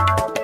ವಂದೇ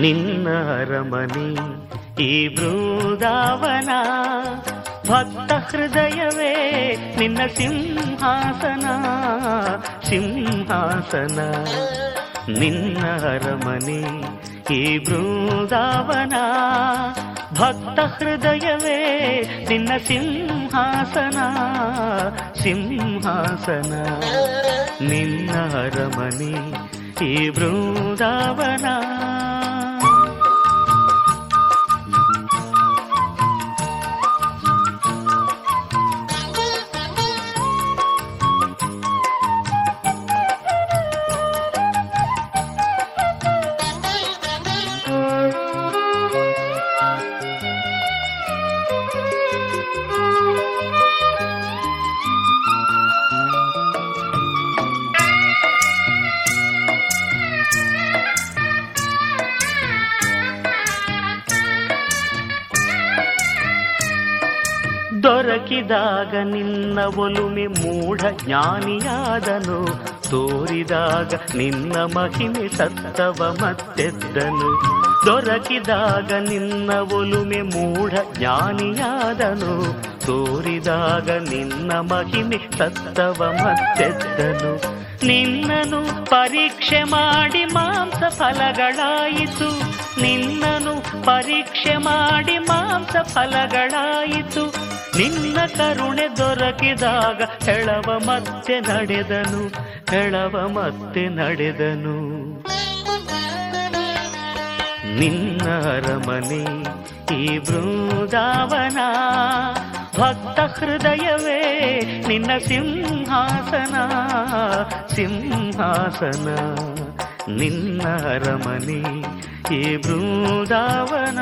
ನಿನ್ನ ಅರಮನೆ ಈ ಬೃಂದಾವನ ಭಕ್ತ ಹೃದಯವೇ ನಿನ್ನ ಸಿಂಹಾಸನ ಸಿಂಹಾಸನ. ನಿನ್ನ ಅರಮನೆ ಈ ಬೃಂದಾವನ ಭಕ್ತ ಹೃದಯವೇ ನಿನ್ನ ಸಿಂಹಾಸನ ಸಿಂಹಾಸನ. ನಿನ್ನ ಅರಮನೆ ಈ ಬೃಂದಾವನ ದೊರಕಿದಾಗ ನಿನ್ನ ಒಲುಮೆ ಮೂಢ ಜ್ಞಾನಿಯಾದನು. ತೋರಿದಾಗ ನಿನ್ನ ಮಹಿಮೆ ಸತ್ತವ ಮತ್ತೆದ್ದನು. ದೊರಕಿದಾಗ ನಿನ್ನ ಒಲುಮೆ ಮೂಢ ಜ್ಞಾನಿಯಾದನು. ತೋರಿದಾಗ ನಿನ್ನ ಮಹಿಮೆ ಸತ್ತವ ಮತ್ತೆದ್ದನು. ನಿನ್ನನು ಪರೀಕ್ಷೆ ಮಾಡಿ ಮಾಂಸ ಫಲಗಳಾಯಿತು. ನಿನ್ನನು ಪರೀಕ್ಷೆ ಮಾಡಿ ಮಾಂಸ ಫಲಗಳಾಯಿತು. ನಿನ್ನ ಕರುಣೆ ದೊರಕಿದಾಗ ಹೆಳವ ಮತ್ತೆ ನಡೆದನು, ಹೆಳವ ಮತ್ತೆ ನಡೆದನು. ನಿನ್ನ ಅರಮನೆ ಈ ಬೃಂದಾವನ, ಭಕ್ತ ಹೃದಯವೇ ನಿನ್ನ ಸಿಂಹಾಸನ ಸಿಂಹಾಸನ. ನಿನ್ನ ಅರಮನೆ ಈ ಬೃಂದಾವನ.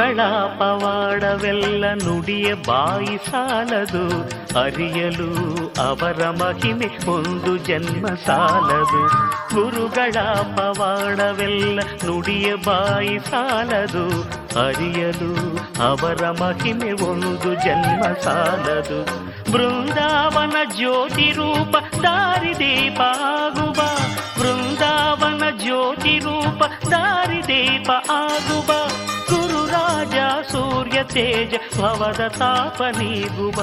ಗುರುಗಳ ಪವಾಡವೆಲ್ಲ ನುಡಿಯ ಬಾಯಿ ಸಾಲದು. ಅರಿಯಲು ಅವರ ಮಹಿಮೆ ಒಂದು ಜನ್ಮ ಸಾಲದು. ಗುರುಗಳ ಪವಾಡವೆಲ್ಲ ನುಡಿಯ ಬಾಯಿ ಸಾಲದು. ಅರಿಯಲು ಅವರ ಮಹಿಮೆ ಒಂದು ಜನ್ಮ ಸಾಲದು. ಬೃಂದಾವನ ಜ್ಯೋತಿ ರೂಪ ದಾರಿದೀಪ ಆಗುವ ಬೃಂದಾವನ ಜ್ಯೋತಿ ರೂಪ ದಾರಿದೀಪ ಆಗುವ. ಗುರುರಾಜ ಸೂರ್ಯ ತೇಜ, ಭವದ ತಾಪ ನೀಗುವ,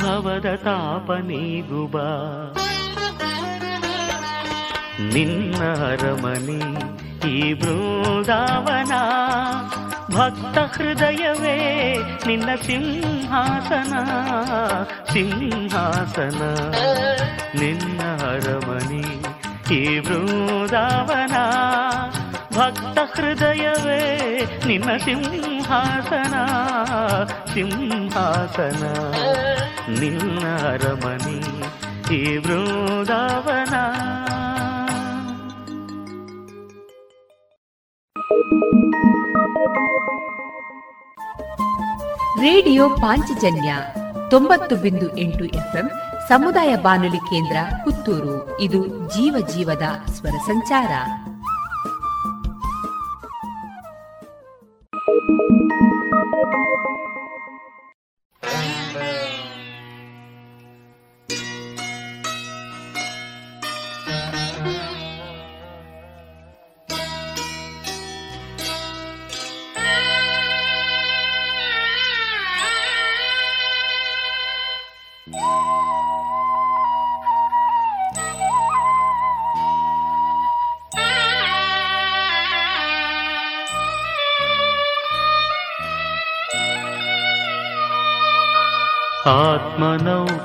ಭವದ ತಾಪ ನೀಗುವ. ನಿನ್ನ ಅರಮನೆ ಈ ಬೃಂದಾವನ, ಭಕ್ತ ಹೃದಯವೇ ನಿನ್ನ ಸಿಂಹಾಸನ ಸಿಂಹಾಸನ. ನಿನ್ನ ಅರಮನೆ ಈ ಬೃಂದಾವನ ಭಕ್ತ ಹೃದಯವೇ, ನಿನ್ನ ಸಿಂಹಾಸನ ಸಿಂಹಾಸನ. ನಿನ್ನ ರಮಣಿ ಈ ಬೃಂದಾವನ. ರೇಡಿಯೋ ಪಾಂಚಜನ್ಯ ತೊಂಬತ್ತು ಬಿಂದು ಎಂಟು ಎಫ್ಎಂ, ಸಮುದಾಯ ಬಾನುಲಿ ಕೇಂದ್ರ ಪುತ್ತೂರು. ಇದು ಜೀವ ಜೀವದ ಸ್ವರ ಸಂಚಾರ.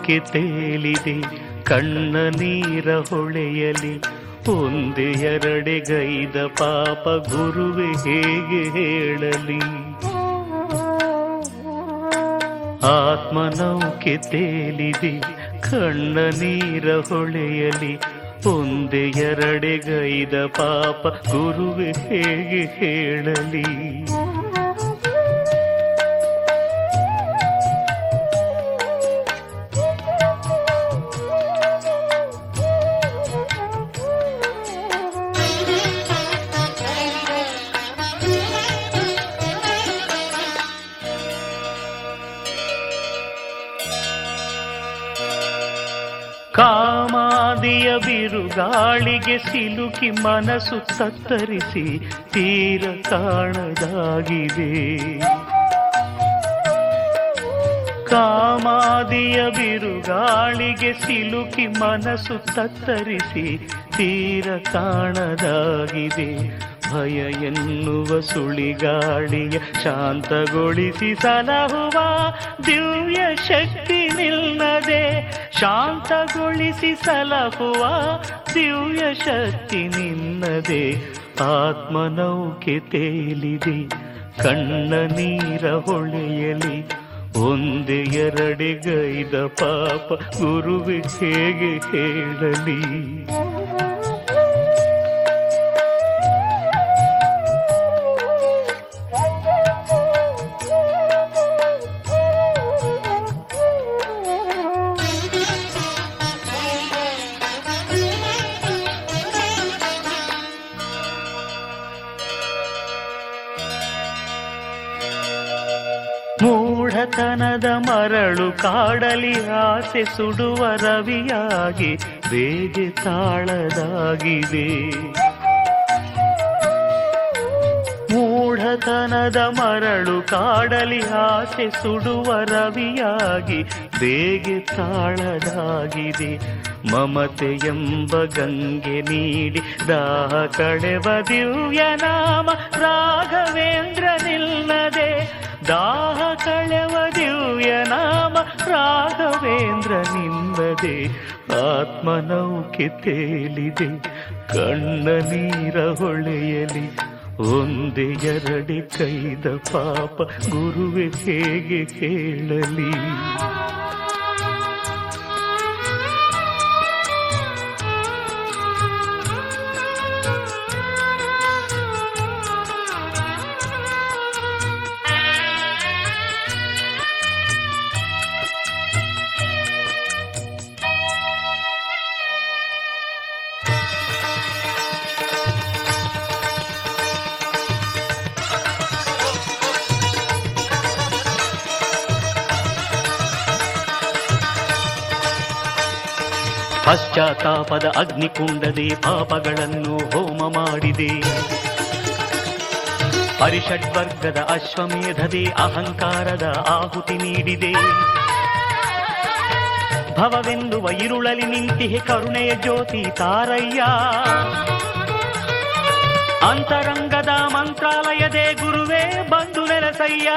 ಆತ್ಮನೌಕೆ ತೇಲಿದೆ. ಕಣ್ಣ ನೀರ ಹೊಳೆಯಲಿ. ಎರಡೆ ಗೈದ ಪಾಪ ಗುರುವೆ ಹೇಗೆ ಹೇಳಲಿ? ಆತ್ಮನೌಕೆ ತೇಲಿದೆ. ಕಣ್ಣ ನೀರ ಹೊಳೆಯಲಿ. ಎರಡೆ ಗೈದ ಪಾಪ ಗುರುವೆ ಹೇಗೆ ಹೇಳಲಿ? ಸಿಲುಕಿ ಮನಸ್ಸು ತತ್ತರಿಸಿ ತೀರ ಕಾಣದಾಗಿದೆ ಕಾಮಾದಿಯ ಬಿರುಗಾಳಿಗೆ ಸಿಲುಕಿ ಮನಸ್ಸು ತತ್ತರಿಸಿ ತೀರ ಕಾಣದಾಗಿದೆ ಭಯ ಎನ್ನುವ ಸುಳಿಗಾಳಿಯ ಶಾಂತಗೊಳಿಸಿ ಸಲಹುವ ದಿವ್ಯ ಶಕ್ತಿ ನಿಲ್ಲದೆ ಶಾಂತಗೊಳಿಸಿ ಸಲಹುವ ದಿವ್ಯ ಶಕ್ತಿ ನಿನ್ನದೆ ಆತ್ಮನೌಕೆ ತೇಲಿದೆ ಕಣ್ಣ ನೀರ ಹೊಳೆಯಲಿ, ಒಂದೆ ಎರಡೆಗೈದ ಪಾಪ ಗುರುವೆ ಹೇಗೆ ಹೇಳಲಿ? ಮರಳು ಕಾಡಲಿ ಆಸೆ ಸುಡುವ ರವಿಯಾಗಿ ಬೇಗೆ ತಾಳದಾಗಿದೆ. ಮೂಢತನದ ಮರಳು ಕಾಡಲಿ ಆಸೆ ಸುಡುವ ರವಿಯಾಗಿ ಬೇಗೆ ತಾಳದಾಗಿದೆ. ಮಮತೆ ಎಂಬ ಗಂಗೆ ನೀಡಿ ದಾಹ ಕಳೆವ ದಿವ್ಯ ನಾಮ ರಾಘವೇಂದ್ರ ನಿಲ್ಲದೆ ದಾಹ ಕಳೆವ ದಿವ್ಯ ನಾಮ ರಾಘವೇಂದ್ರ ನಿಂಬದೆ ಆತ್ಮನೌಕೆ ತೇಲಿದೆ, ಕಣ್ಣ ನೀರ ಹೊಳೆಯಲಿ, ಒಂದೇ ಎರಡೆ ಕೈದ ಪಾಪ ಗುರುವೆ ಹೇಗೆ ಹೇಳಲಿ ಪಶ್ಚಾತ್ತಾಪದ ಅಗ್ನಿಕುಂಡದೆ ಪಾಪಗಳನ್ನು ಹೋಮ ಮಾಡಿದೆ. ಪರಿಷಡ್ವರ್ಗದ ಅಶ್ವಮೇಧದೆ ಅಹಂಕಾರದ ಆಹುತಿ ನೀಡಿದೆ. ಭವವೆನ್ನುವ ಇರುಳಲಿ ನಿಂತಿಹೆ ಕರುಣೆಯ ಜ್ಯೋತಿ ತಾರಯ್ಯ. ಅಂತರಂಗದ ಮಂತ್ರಾಲಯದೇ ಗುರುವೇ ಬಂದು ನೆಲಸಯ್ಯ.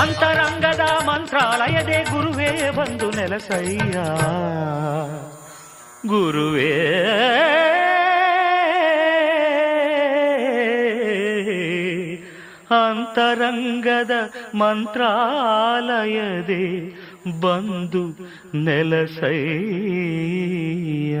ಅಂತರಂಗದ ಮಂತ್ರಾಲಯದೇ ಗುರುವೇ ಬಂದು ನೆಲಸಯ್ಯ. ಗುರುವೇ. ಅಂತರಂಗದ ಮಂತ್ರಾಲಯದೇ ಬಂದು ನೆಲಸಯ್ಯ.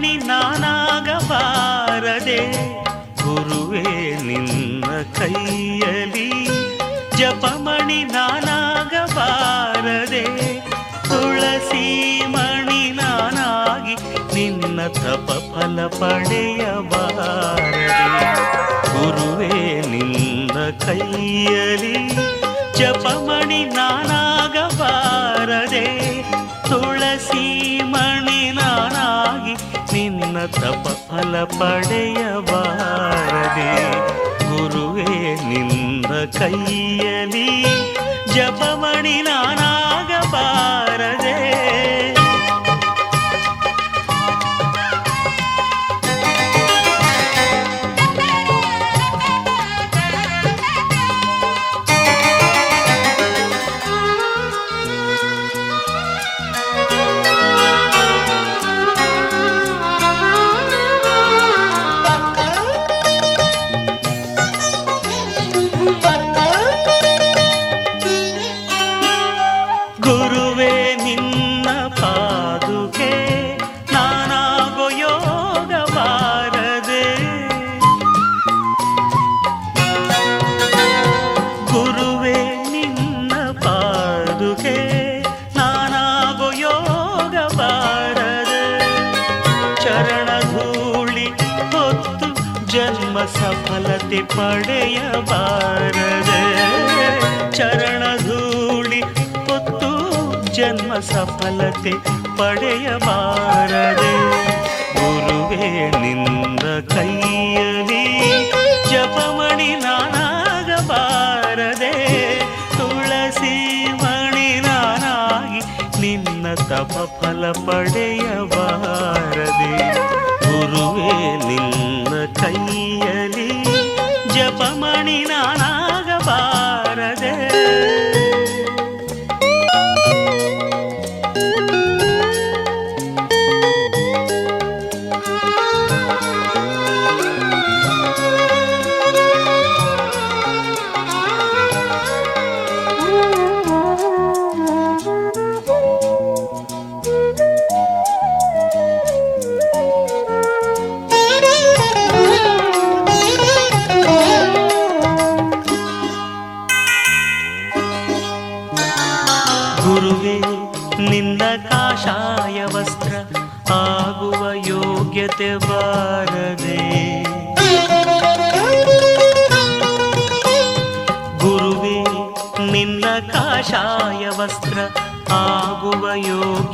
ಜಪಮಣಿ ನಾನಾಗಬಾರದೆ. ಗುರುವೇ, ನಿನ್ನ ಕೈಯಲಿ ಜಪಮಣಿ ನಾನಾಗಬಾರದೆ. ತುಳಸಿ ಮಣಿ ನಾನಾಗಿ ನಿನ್ನ ತಪ ಫಲ ಪಡೆಯಬಾರದೆ. ಗುರುವೇ, ನಿನ್ನ ಕೈಯಲಿ ಜಪಮಣಿ ನಾನಾಗಬಾರದೆ. ತುಳಸಿ ಮಣಿ ನಾನಾಗಿ ನಿನ್ನ ತಪ ಫಲ ಪಡೆಯಬಾರದೆ ಗುರುವೇ ನಿನ್ನ ಕೈಯಲಿ ಜಪಮಣಿ ನಾನಾಗಬಾರದೆ. ಸಫಲತೆ ಪಡೆಯಬಾರದೆ. ಗುರುವೇ, ನಿನ್ನ ಕೈಯಲ್ಲಿ ಜಪಮಣಿ ನಾನಾಗಬಾರದೆ. ತುಳಸಿ ಮಣಿ ನಾನಾಗಿ ನಿನ್ನ ತಪ ಫಲ ಪಡೆಯಬಾರದೆ. ಗುರುವೇ, ನಿನ್ನ ಕೈಯಲ್ಲಿ ಜಪಮಣಿ ನಾನಾಗಬಾರದೆ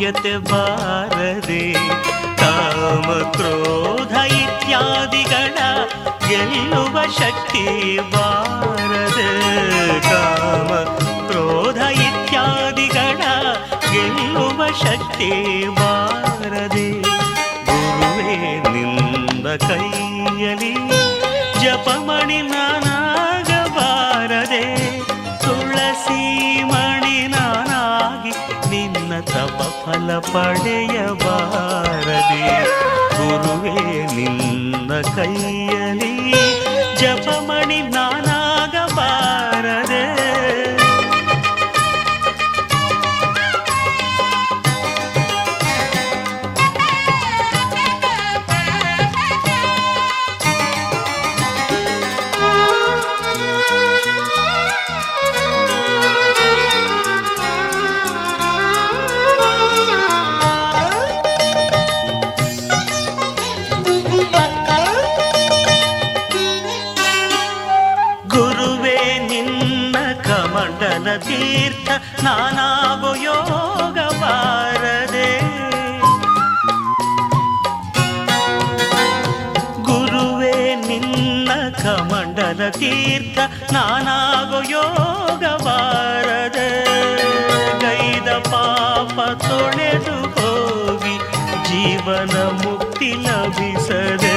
ಯೋಗ್ಯತೆ ಬಾರದೆ ಕಾಮ ಕ್ರೋಧ ಇತ್ಯಾದಿಗಳ ಗೆಲ್ಲುವ ಶಕ್ತಿ ಬಾರದೆ ಕಾಮ ಕ್ರೋಧ ಇತ್ಯಾದಿಗಳ ಗೆಲ್ಲುವ ಶಕ್ತಿ ಬಾರದೆ ಗುರುವೇ ನಿಂದ ಕೈಯಲಿ ಜಪಮಣಿ ನಾನಾಗಬಾರದೆ ಫಲ ಪಡೆಯಬಾರದೆ ಗುರುವೇ ನಿನ್ನ ಕೈಯಲಿ ತೀರ್ಥ ನಾನಾಗೋ ಯೋಗ ಬಾರದೆ ಗೈದ ಪಾಪ ತೊಳೆದು ಹೋಗಿ ಜೀವನ ಮುಕ್ತಿ ಲಭಿಸದೆ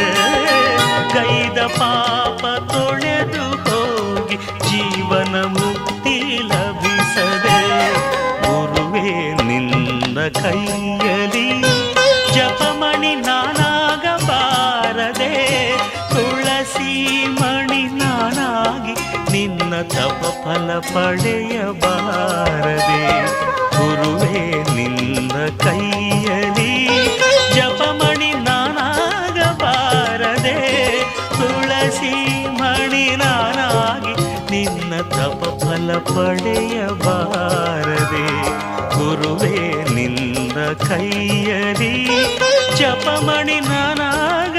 ಗೈದ ಪಾಪ ತೊಳೆದು ಹೋಗಿ ಜೀವನ ಮುಕ್ತಿ ಲಭಿಸದೆ, ಗುರುವೇ ನಿನ್ನ ಕೈಯಲಿ ನಿನ್ನ ತಪ ಫಲ ಪಡೆಯಬಾರದೆ. ಗುರುವೇ, ನಿನ್ನ ಕೈಯಲಿ ಜಪಮಣಿ ನಾನಾಗಬಾರದೆ. ತುಳಸಿ ಮಣಿ ನಾನಾಗಿ ನಿನ್ನ ತಪ ಫಲ ಪಡೆಯಬಾರದೆ. ಗುರುವೇ, ನಿನ್ನ ಕೈಯಲಿ ಜಪಮಣಿ ನಾನಾಗಬಾರದೆ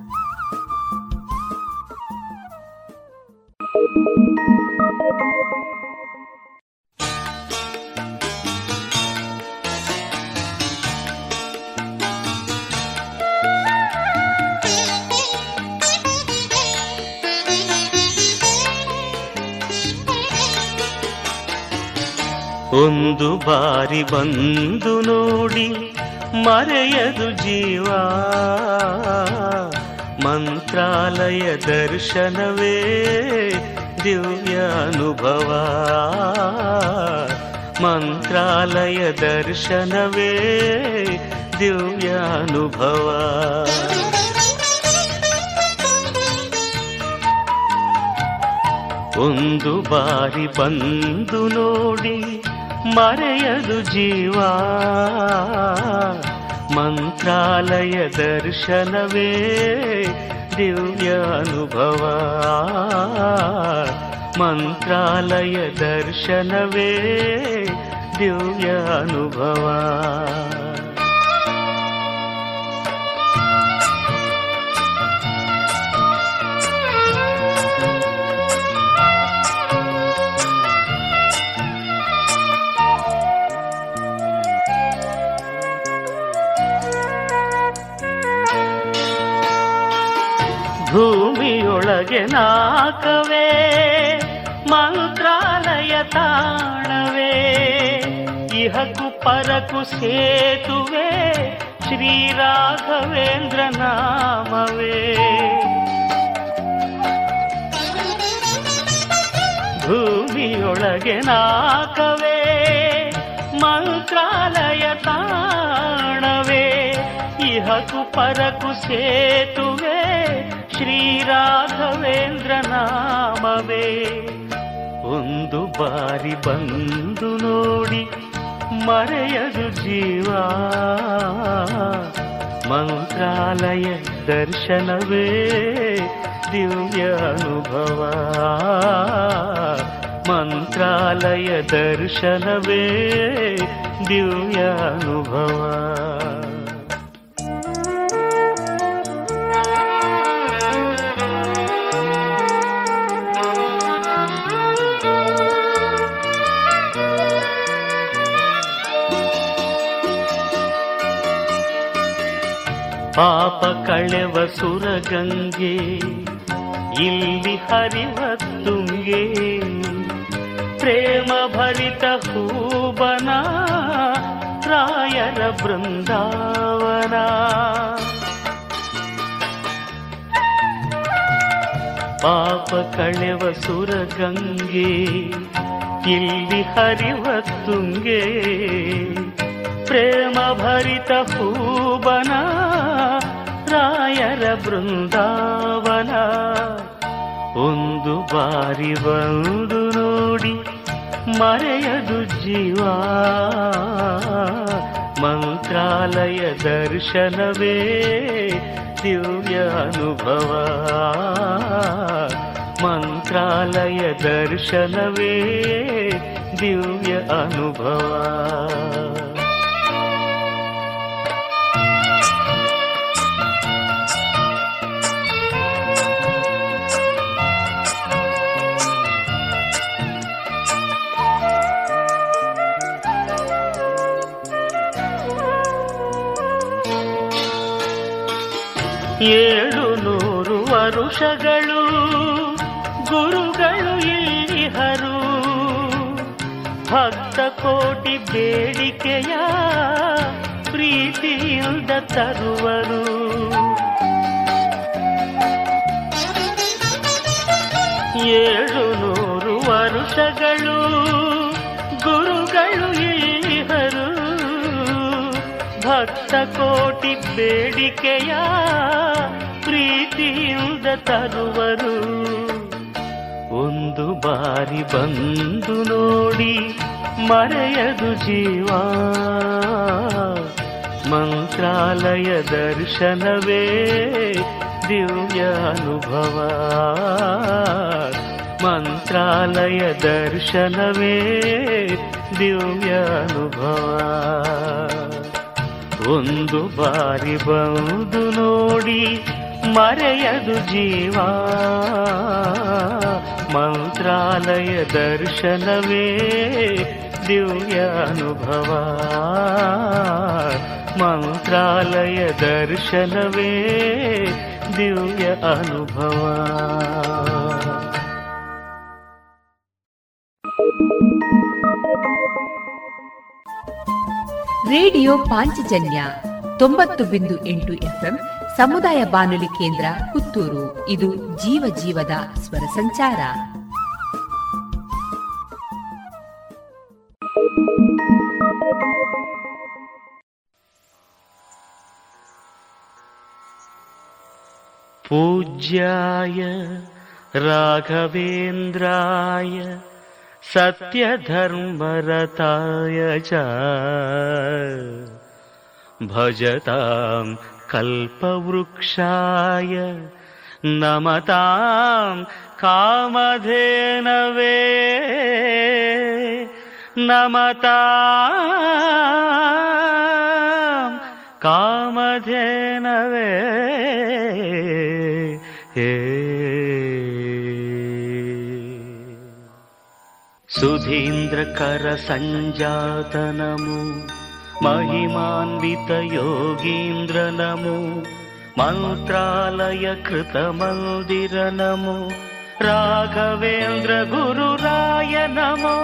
ಒಂದು ಬಾರಿ ಬಂದು ನೋಡಿ ಮರೆಯದು ಜೀವ ಮಂತ್ರಾಲಯ ದರ್ಶನವೇ ದಿವ್ಯ ಅನುಭವ ಮಂತ್ರಾಲಯ ದರ್ಶನವೇ ದಿವ್ಯ ಅನುಭವ ಒಂದು ಬಾರಿ ಬಂದು ನೋಡಿ ಮರೆಯದು ಜೀವ. ಮಂತ್ರಾಲಯ ದರ್ಶನವೇ ದಿವ್ಯ ಅನುಭವ ಮಂತ್ರಾಲಯ ದರ್ಶನವೇ ದಿವ್ಯ ಭೂಮಿಯೊಳಗೆ ನಾಕವೇ, ಮಂತ್ರಾಲಯ ತಾಣವೇ. ಇಹಕು ಪರಕು ಸೇತುವೆ ಶ್ರೀರಾಘವೇಂದ್ರ ನಾಮವೇ ಭೂಮಿಯೊಳಗೆ ನಾಕವೇ, ಮಂತ್ರಾಲಯ ತಾಣವೇ. ಇಹಕು ಪರಕು ಸೇತುವೆ ಶ್ರೀರಾಘವೇಂದ್ರ ನಾಮವೇ ಒಂದು ಬಾರಿ ಬಂದು ನೋಡಿ ಮರೆಯದು ಜೀವ ಮಂತ್ರಾಲಯ ದರ್ಶನವೇ ದಿವ್ಯ ಅನುಭವ ಮಂತ್ರಾಲಯ ದರ್ಶನವೇ ದಿವ್ಯ ಅನುಭವ ಪಾಪ ಕಳೆವ ಸುರಗಂಗೆ, ಇಲ್ಲಿ ಹರಿವ ತುಂಗೆ ಪ್ರೇಮ ಭರಿತ ಹೂಬನ, ರಾಯರ ಬೃಂದಾವನ. ಪಾಪ ಕಳೆವ ಸುರಗಂಗೆ, ಇಲ್ಲಿ ಹರಿವ ತುಂಗೆ ಪ್ರೇಮ ಭರಿತ ಹೂಬನ ರಾಯರ ಬೃಂದಾವನ ಒಂದು ಬಾರಿ ಬಂದು ನೋಡಿ ಮರೆಯದು ಜೀವ ಮಂತ್ರಾಲಯ ದರ್ಶನವೇ ದಿವ್ಯ ಅನುಭವ ಮಂತ್ರಾಲಯ ದರ್ಶನವೇ ದಿವ್ಯ ಅನುಭವ ಏಳು ನೂರು ವರುಷಗಳು ಗುರುಗಳು ಇಲ್ಲಿಹರು ಭಕ್ತ ಕೋಟಿ ಬೇಡಿಕೆಯ ಪ್ರೀತಿಯಿಂದ ತರುವರು. ಏಳು ನೂರು ವರುಷಗಳು ಗುರುಗಳು ಇಲ್ಲಿಹರು ಭಕ್ತ ಕೋಟಿ ಬೇಡಿಕೆಯ ಪ್ರೀತಿಯಿಂದ ತರುವರು. ಒಂದು ಬಾರಿ ಬಂದು ನೋಡಿ ಮರೆಯದು ಜೀವ. ಮಂತ್ರಾಲಯ ದರ್ಶನವೇ ದಿವ್ಯ ಅನುಭವ ಮಂತ್ರಾಲಯ ದರ್ಶನವೇ ದಿವ್ಯ ಅನುಭವ ಒಂದು ಬಾರಿ ಬಂದು ನೋಡಿ ಮರೆಯದು ಜೀವ ಮಂತ್ರಾಲಯ ದರ್ಶನವೇ ದಿವ್ಯ ಅನುಭವ ಮಂತ್ರಾಲಯ ದರ್ಶನವೇ ದಿವ್ಯ ಅನುಭವ ರೇಡಿಯೋ ಪಾಂಚಜನ್ಯ ತೊಂಬತ್ತು ಬಿಂದು ಎಂಟು ಎಫ್ಎಂ ಸಮುದಾಯ ಬಾನುಲಿ ಕೇಂದ್ರ ಪುತ್ತೂರು ಇದು ಜೀವ ಜೀವದ ಸ್ವರ ಸಂಚಾರ पूज्याय राघवेन्द्राय सत्यधर्मरताय च भजतां कल्पवृक्षाय नमतां कामधेनवे नमतां कामधेनवे हे सुधीन्द्रकरसञ्जातनमो महिमान्वितयोगीन्द्र नमो मन्त्रालय कृतमन्दिर नमो राघवेन्द्रगुरुराय नमो।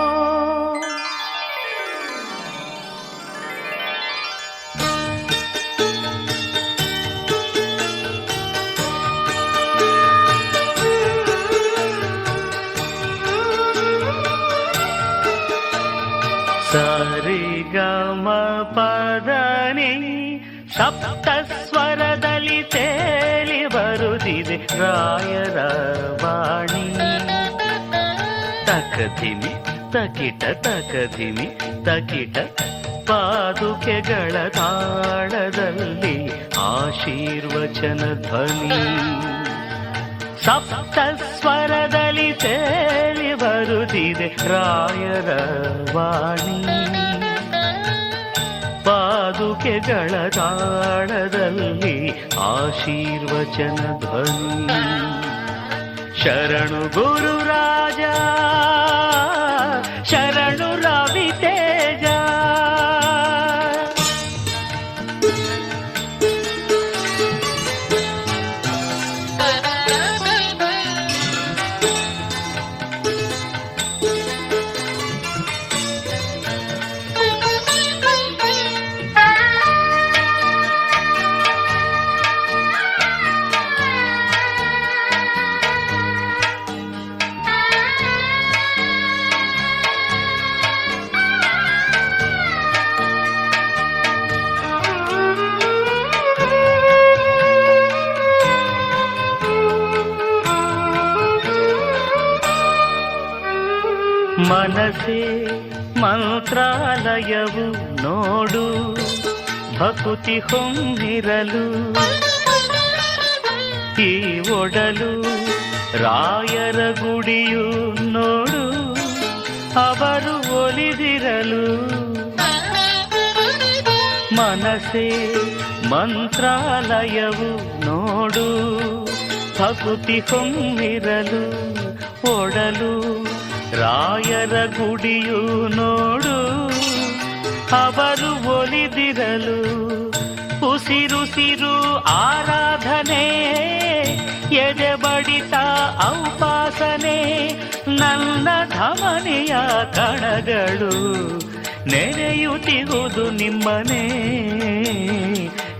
ರಾಯರ ವಾಣಿ. ತಕಧಿಮಿ ತಕಿಟ ತಕಧಿಮಿ ತಕಿಟ ಪಾದುಕೆಗಳ ತಾಳದಲ್ಲಿ ಆಶೀರ್ವಚನ ಧ್ವನಿ. ಸಪ್ತ ಸ್ವರದಲ್ಲಿ ತೇಲಿ ಬರುತ್ತಿದೆ ರಾಯರ ವಾಣಿ. ಪಾದುಕೆಗಳ ತಾಳದಲ್ಲಿ ಆಶೀರ್ವಚನ ಧ್ವನಿ ಶರಣು ಗುರು ಮಂತ್ರಾಲಯವು ನೋಡು, ಭಕುತಿ ಹೊಮ್ಮಿರಲು ಈ ಒಡಲು, ರಾಯರ ಗುಡಿಯು ನೋಡು, ಅವರು ಒಲಿದಿರಲು. ಮನಸೆ ಮಂತ್ರಾಲಯವು ನೋಡು, ಭಕುತಿ ಹೊಮ್ಮಿರಲು ಒಡಲು. ರಾಯರ ಗುಡಿಯು ನೋಡು, ಅವರು ಒಲಿದಿರಲು ಉಸಿರುಸಿರು ಆರಾಧನೆ ಎದೆ ಬಡಿತ ಔಪಾಸನೆ, ನನ್ನ ಧಮನೆಯ ಕಣಗಳು ನೆನೆಯುತ್ತಿಹುದು ನಿಮ್ಮನೆ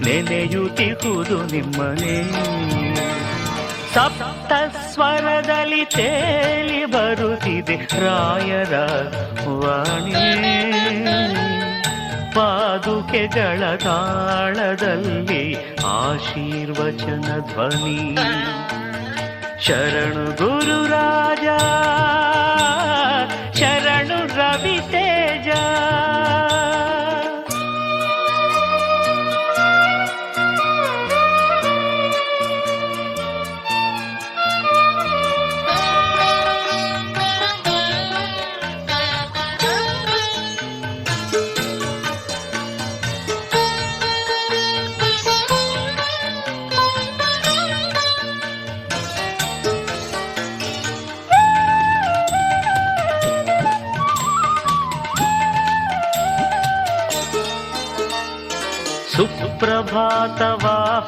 ನೆನೆಯುತ್ತಿಹುದು ನಿಮ್ಮನೆ. ಸಪ್ತ ಸ್ವರದಲ್ಲಿ ತೇಲಿ ಬರುತ್ತಿದೆ ರಾಯರ ವಾಣಿ. ಪಾದುಕೆಗಳ ತಾಳದಲ್ಲಿ ಆಶೀರ್ವಚನ ಧ್ವನಿ. ಶರಣು ಗುರು ಸುಪ್ರಭಾತವ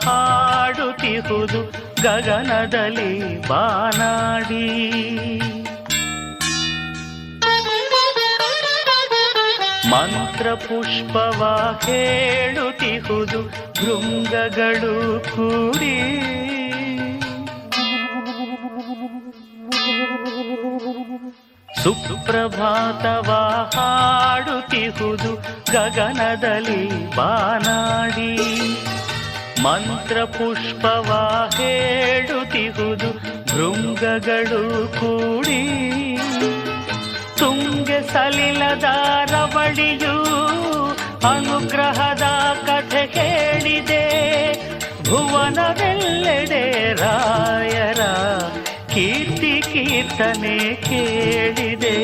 ಹಾಡುತ್ತಿಹುದು ಗಗನದಲ್ಲಿ ಬಾನಾಡಿ. ಮಂತ್ರ ಪುಷ್ಪವ ಹೇಳುತ್ತಿಹುದು ಭೃಂಗಗಳು ಕೂಡಿ. ಸುಪ್ರಭಾತವ ಹಾಡುತ್ತಿಹುದು ಗಗನದಲ್ಲಿ ಬಾನಾಡಿ. ಮಂತ್ರ ಪುಷ್ಪವ ಹೇಳುತ್ತಿಹುದು ಭೃಂಗಗಳು ಕೂಡಿ. ತುಂಗೆ ಸಲಿಲದ ರವಳಿಯು ಅನುಗ್ರಹದ ಕಥೆ ಕೇಳಿದೆ ಭುವನವೆಲ್ಲೆಡೆ ರಾಯರ ಕೀರ್ತಿ ಕೀರ್ತನೆ ಕೇಳಿದೆ.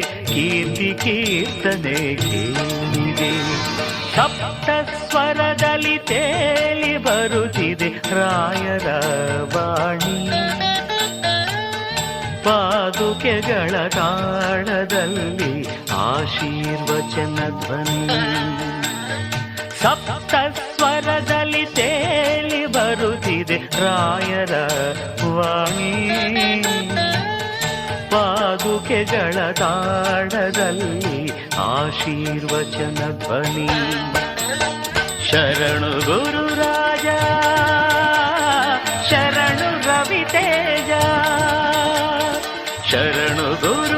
ಕೀರ್ತಿ ಕೀರ್ತನೆ ಕೇಳಿದೆ. ಸಪ್ತ ಸ್ವರದಲ್ಲಿ ತೇಲಿ ಬರುತ್ತಿದೆ ರಾಯರ ಬಾಣಿ ಪಾದುಕೆಗಳ ತಾಳದಲ್ಲಿ ಆಶೀರ್ವಚನ ಧ್ವನಿ. ಸಪ್ತ ಸ್ವರದಲ್ಲಿ ತೇಲಿ ಬರುತ್ತಿದೆ ರಾಯರ ವಾಣಿ. ಪಾದುಕೆಗಳ ತಾಡದಲ್ಲಿ ಆಶೀರ್ವಚನ ಧ್ವನಿ. ಶರಣು ಗುರು ರಾಜ, ಶರಣು ರವಿ ತೇಜ ಶರಣು ಗುರು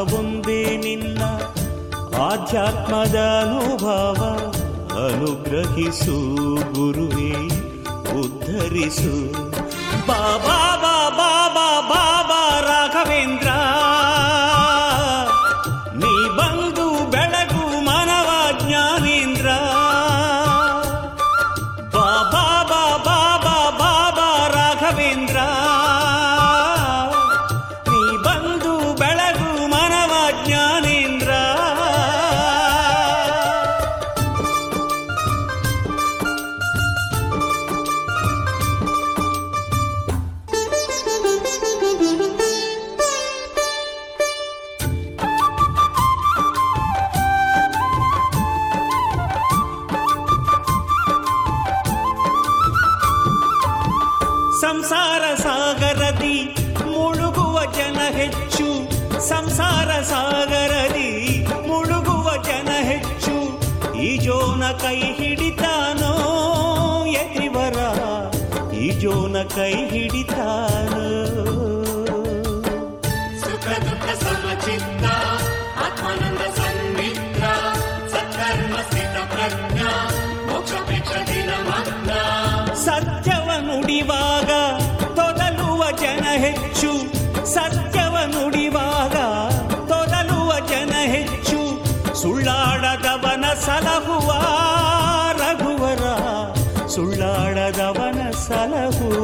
ಒಂದೇ ನಿನ್ನ ಆಧ್ಯಾತ್ಮದ ಅನುಭವ ಅನುಗ್ರಹಿಸು ಗುರುವೇ ಉದ್ಧರಿಸು. ಬಾಬಾ ಬಾಬಾ ಬಾಬಾ ಬಾಬಾ ಕೈ ಹಿಡಿತ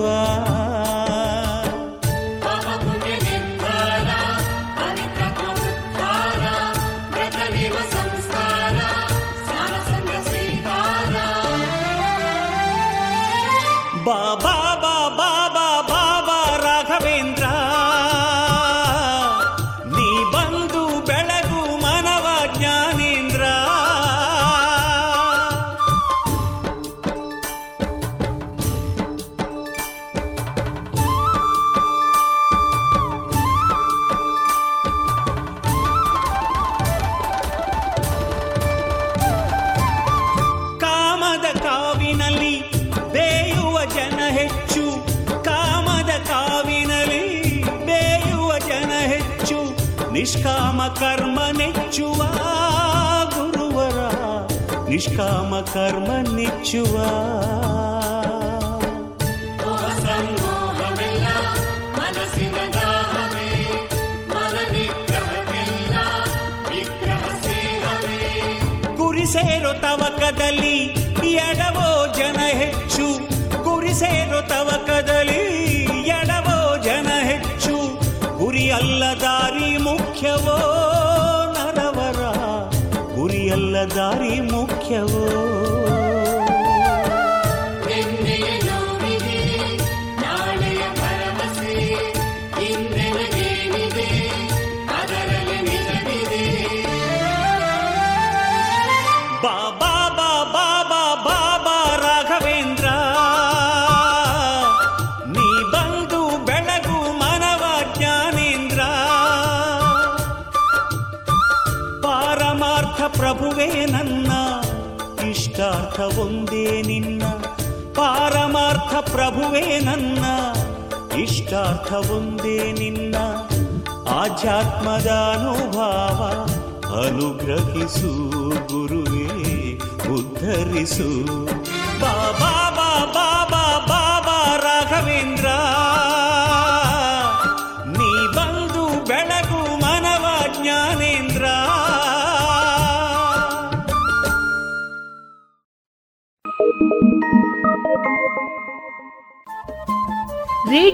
love. ಕರ್ಮ ನೆಚ್ಚುವ ಗುರುವರ ನಿಷ್ಕಾಮ ಕರ್ಮ ನೆಚ್ಚುವ ದಾರಿ ಮುಖ್ಯವೋ ಪರಮಾರ್ಥ ಒಂದೇ ನಿನ್ನ ಪಾರಮಾರ್ಥ ಪ್ರಭುವೇ ನನ್ನ ಇಷ್ಟಾರ್ಥ ಒಂದೇ ನಿನ್ನ ಆಧ್ಯಾತ್ಮದ ಅನುಭವ ಅನುಗ್ರಹಿಸು ಗುರುವೇ ಉದ್ಧರಿಸು.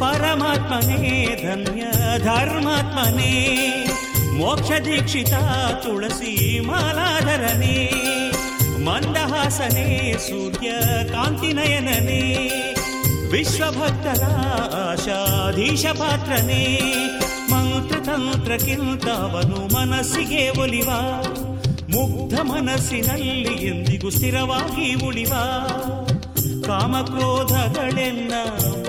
ಪರಮಾತ್ಮನೇ ಧನ್ಯ ಧರ್ಮಾತ್ಮನೇ ಮೋಕ್ಷ ದೀಕ್ಷಿತ ತುಳಸಿ ಮಾಲಾಧರನೇ ಮಂದಹಾಸನೇ ಸೂರ್ಯ ಕಾಂತಿನಯನನೇ ವಿಶ್ವಭಕ್ತರ ಆಶಾಧೀಶ ಪಾತ್ರನೇ ಮಂತ್ರತಂತ್ರಕ್ಕಿಂತವನು ಮನಸ್ಸಿಗೆ ಒಲಿವ ಮುಗ್ಧ ಮನಸ್ಸಿನಲ್ಲಿ ಎಂದಿಗೂ ಸ್ಥಿರವಾಗಿ ಉಳಿವ ಕಾಮಕ್ರೋಧಗಳೆನ್ನ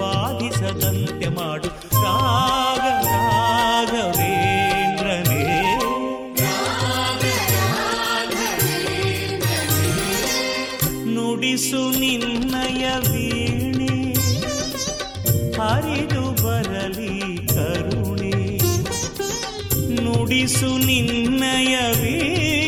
ಬಾಧಿಸದಂತೆ ಮಾಡು. ರಾಗ ರಾಘವೇಂದ್ರನೇ. ನುಡಿಸು ನಿನ್ನಯ ವೀಣೆ. ಹರಿದು ಬರಲಿ ಕರುಣೆ. ನುಡಿಸು ನಿನ್ನಯ ವೀಣೆ.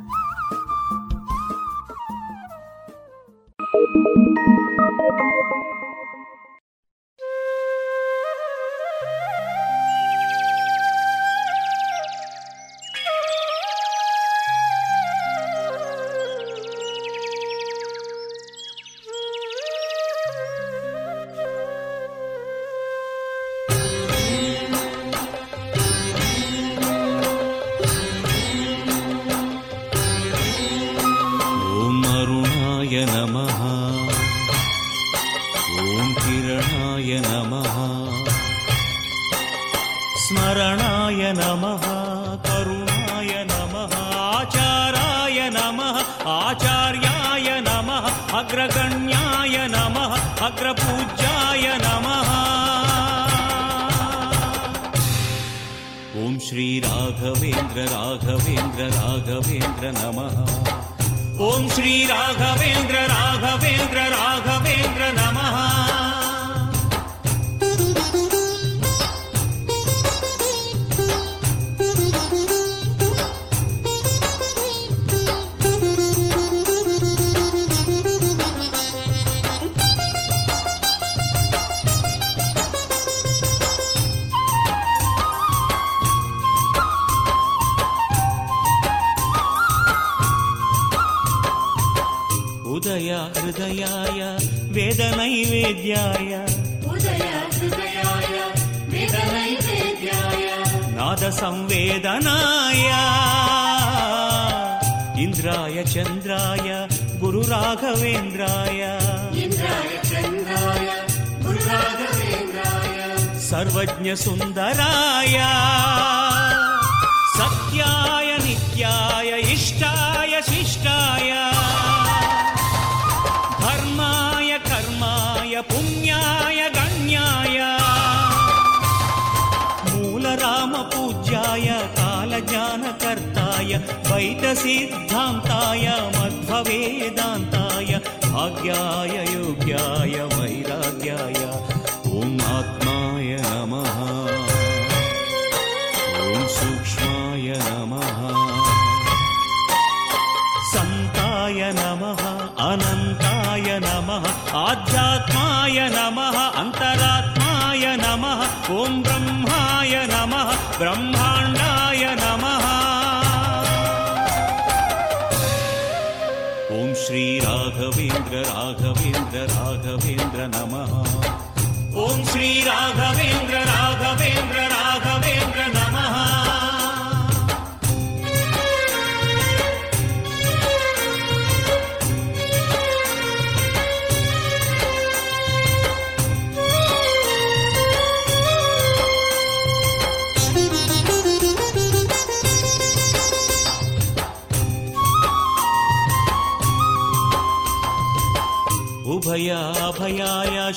वैदसिद्धान्ताय मध्ववेदान्ताय भाग्याय योग्याय वैराग्याय। ॐ आत्माय नमः। ॐ सूक्ष्माय नमः। सन्ताय नमः अनन्ताय नमः आध्यात्माय नमः अन्तरात्माय नमः ॐ ब्रह्माय नमः ब्रह्माण्डाय राघवेन्द्र राघवेन्द्र नमः। ॐ श्रीराघवेन्द्र राघवेन्द्र राघवेन्द्र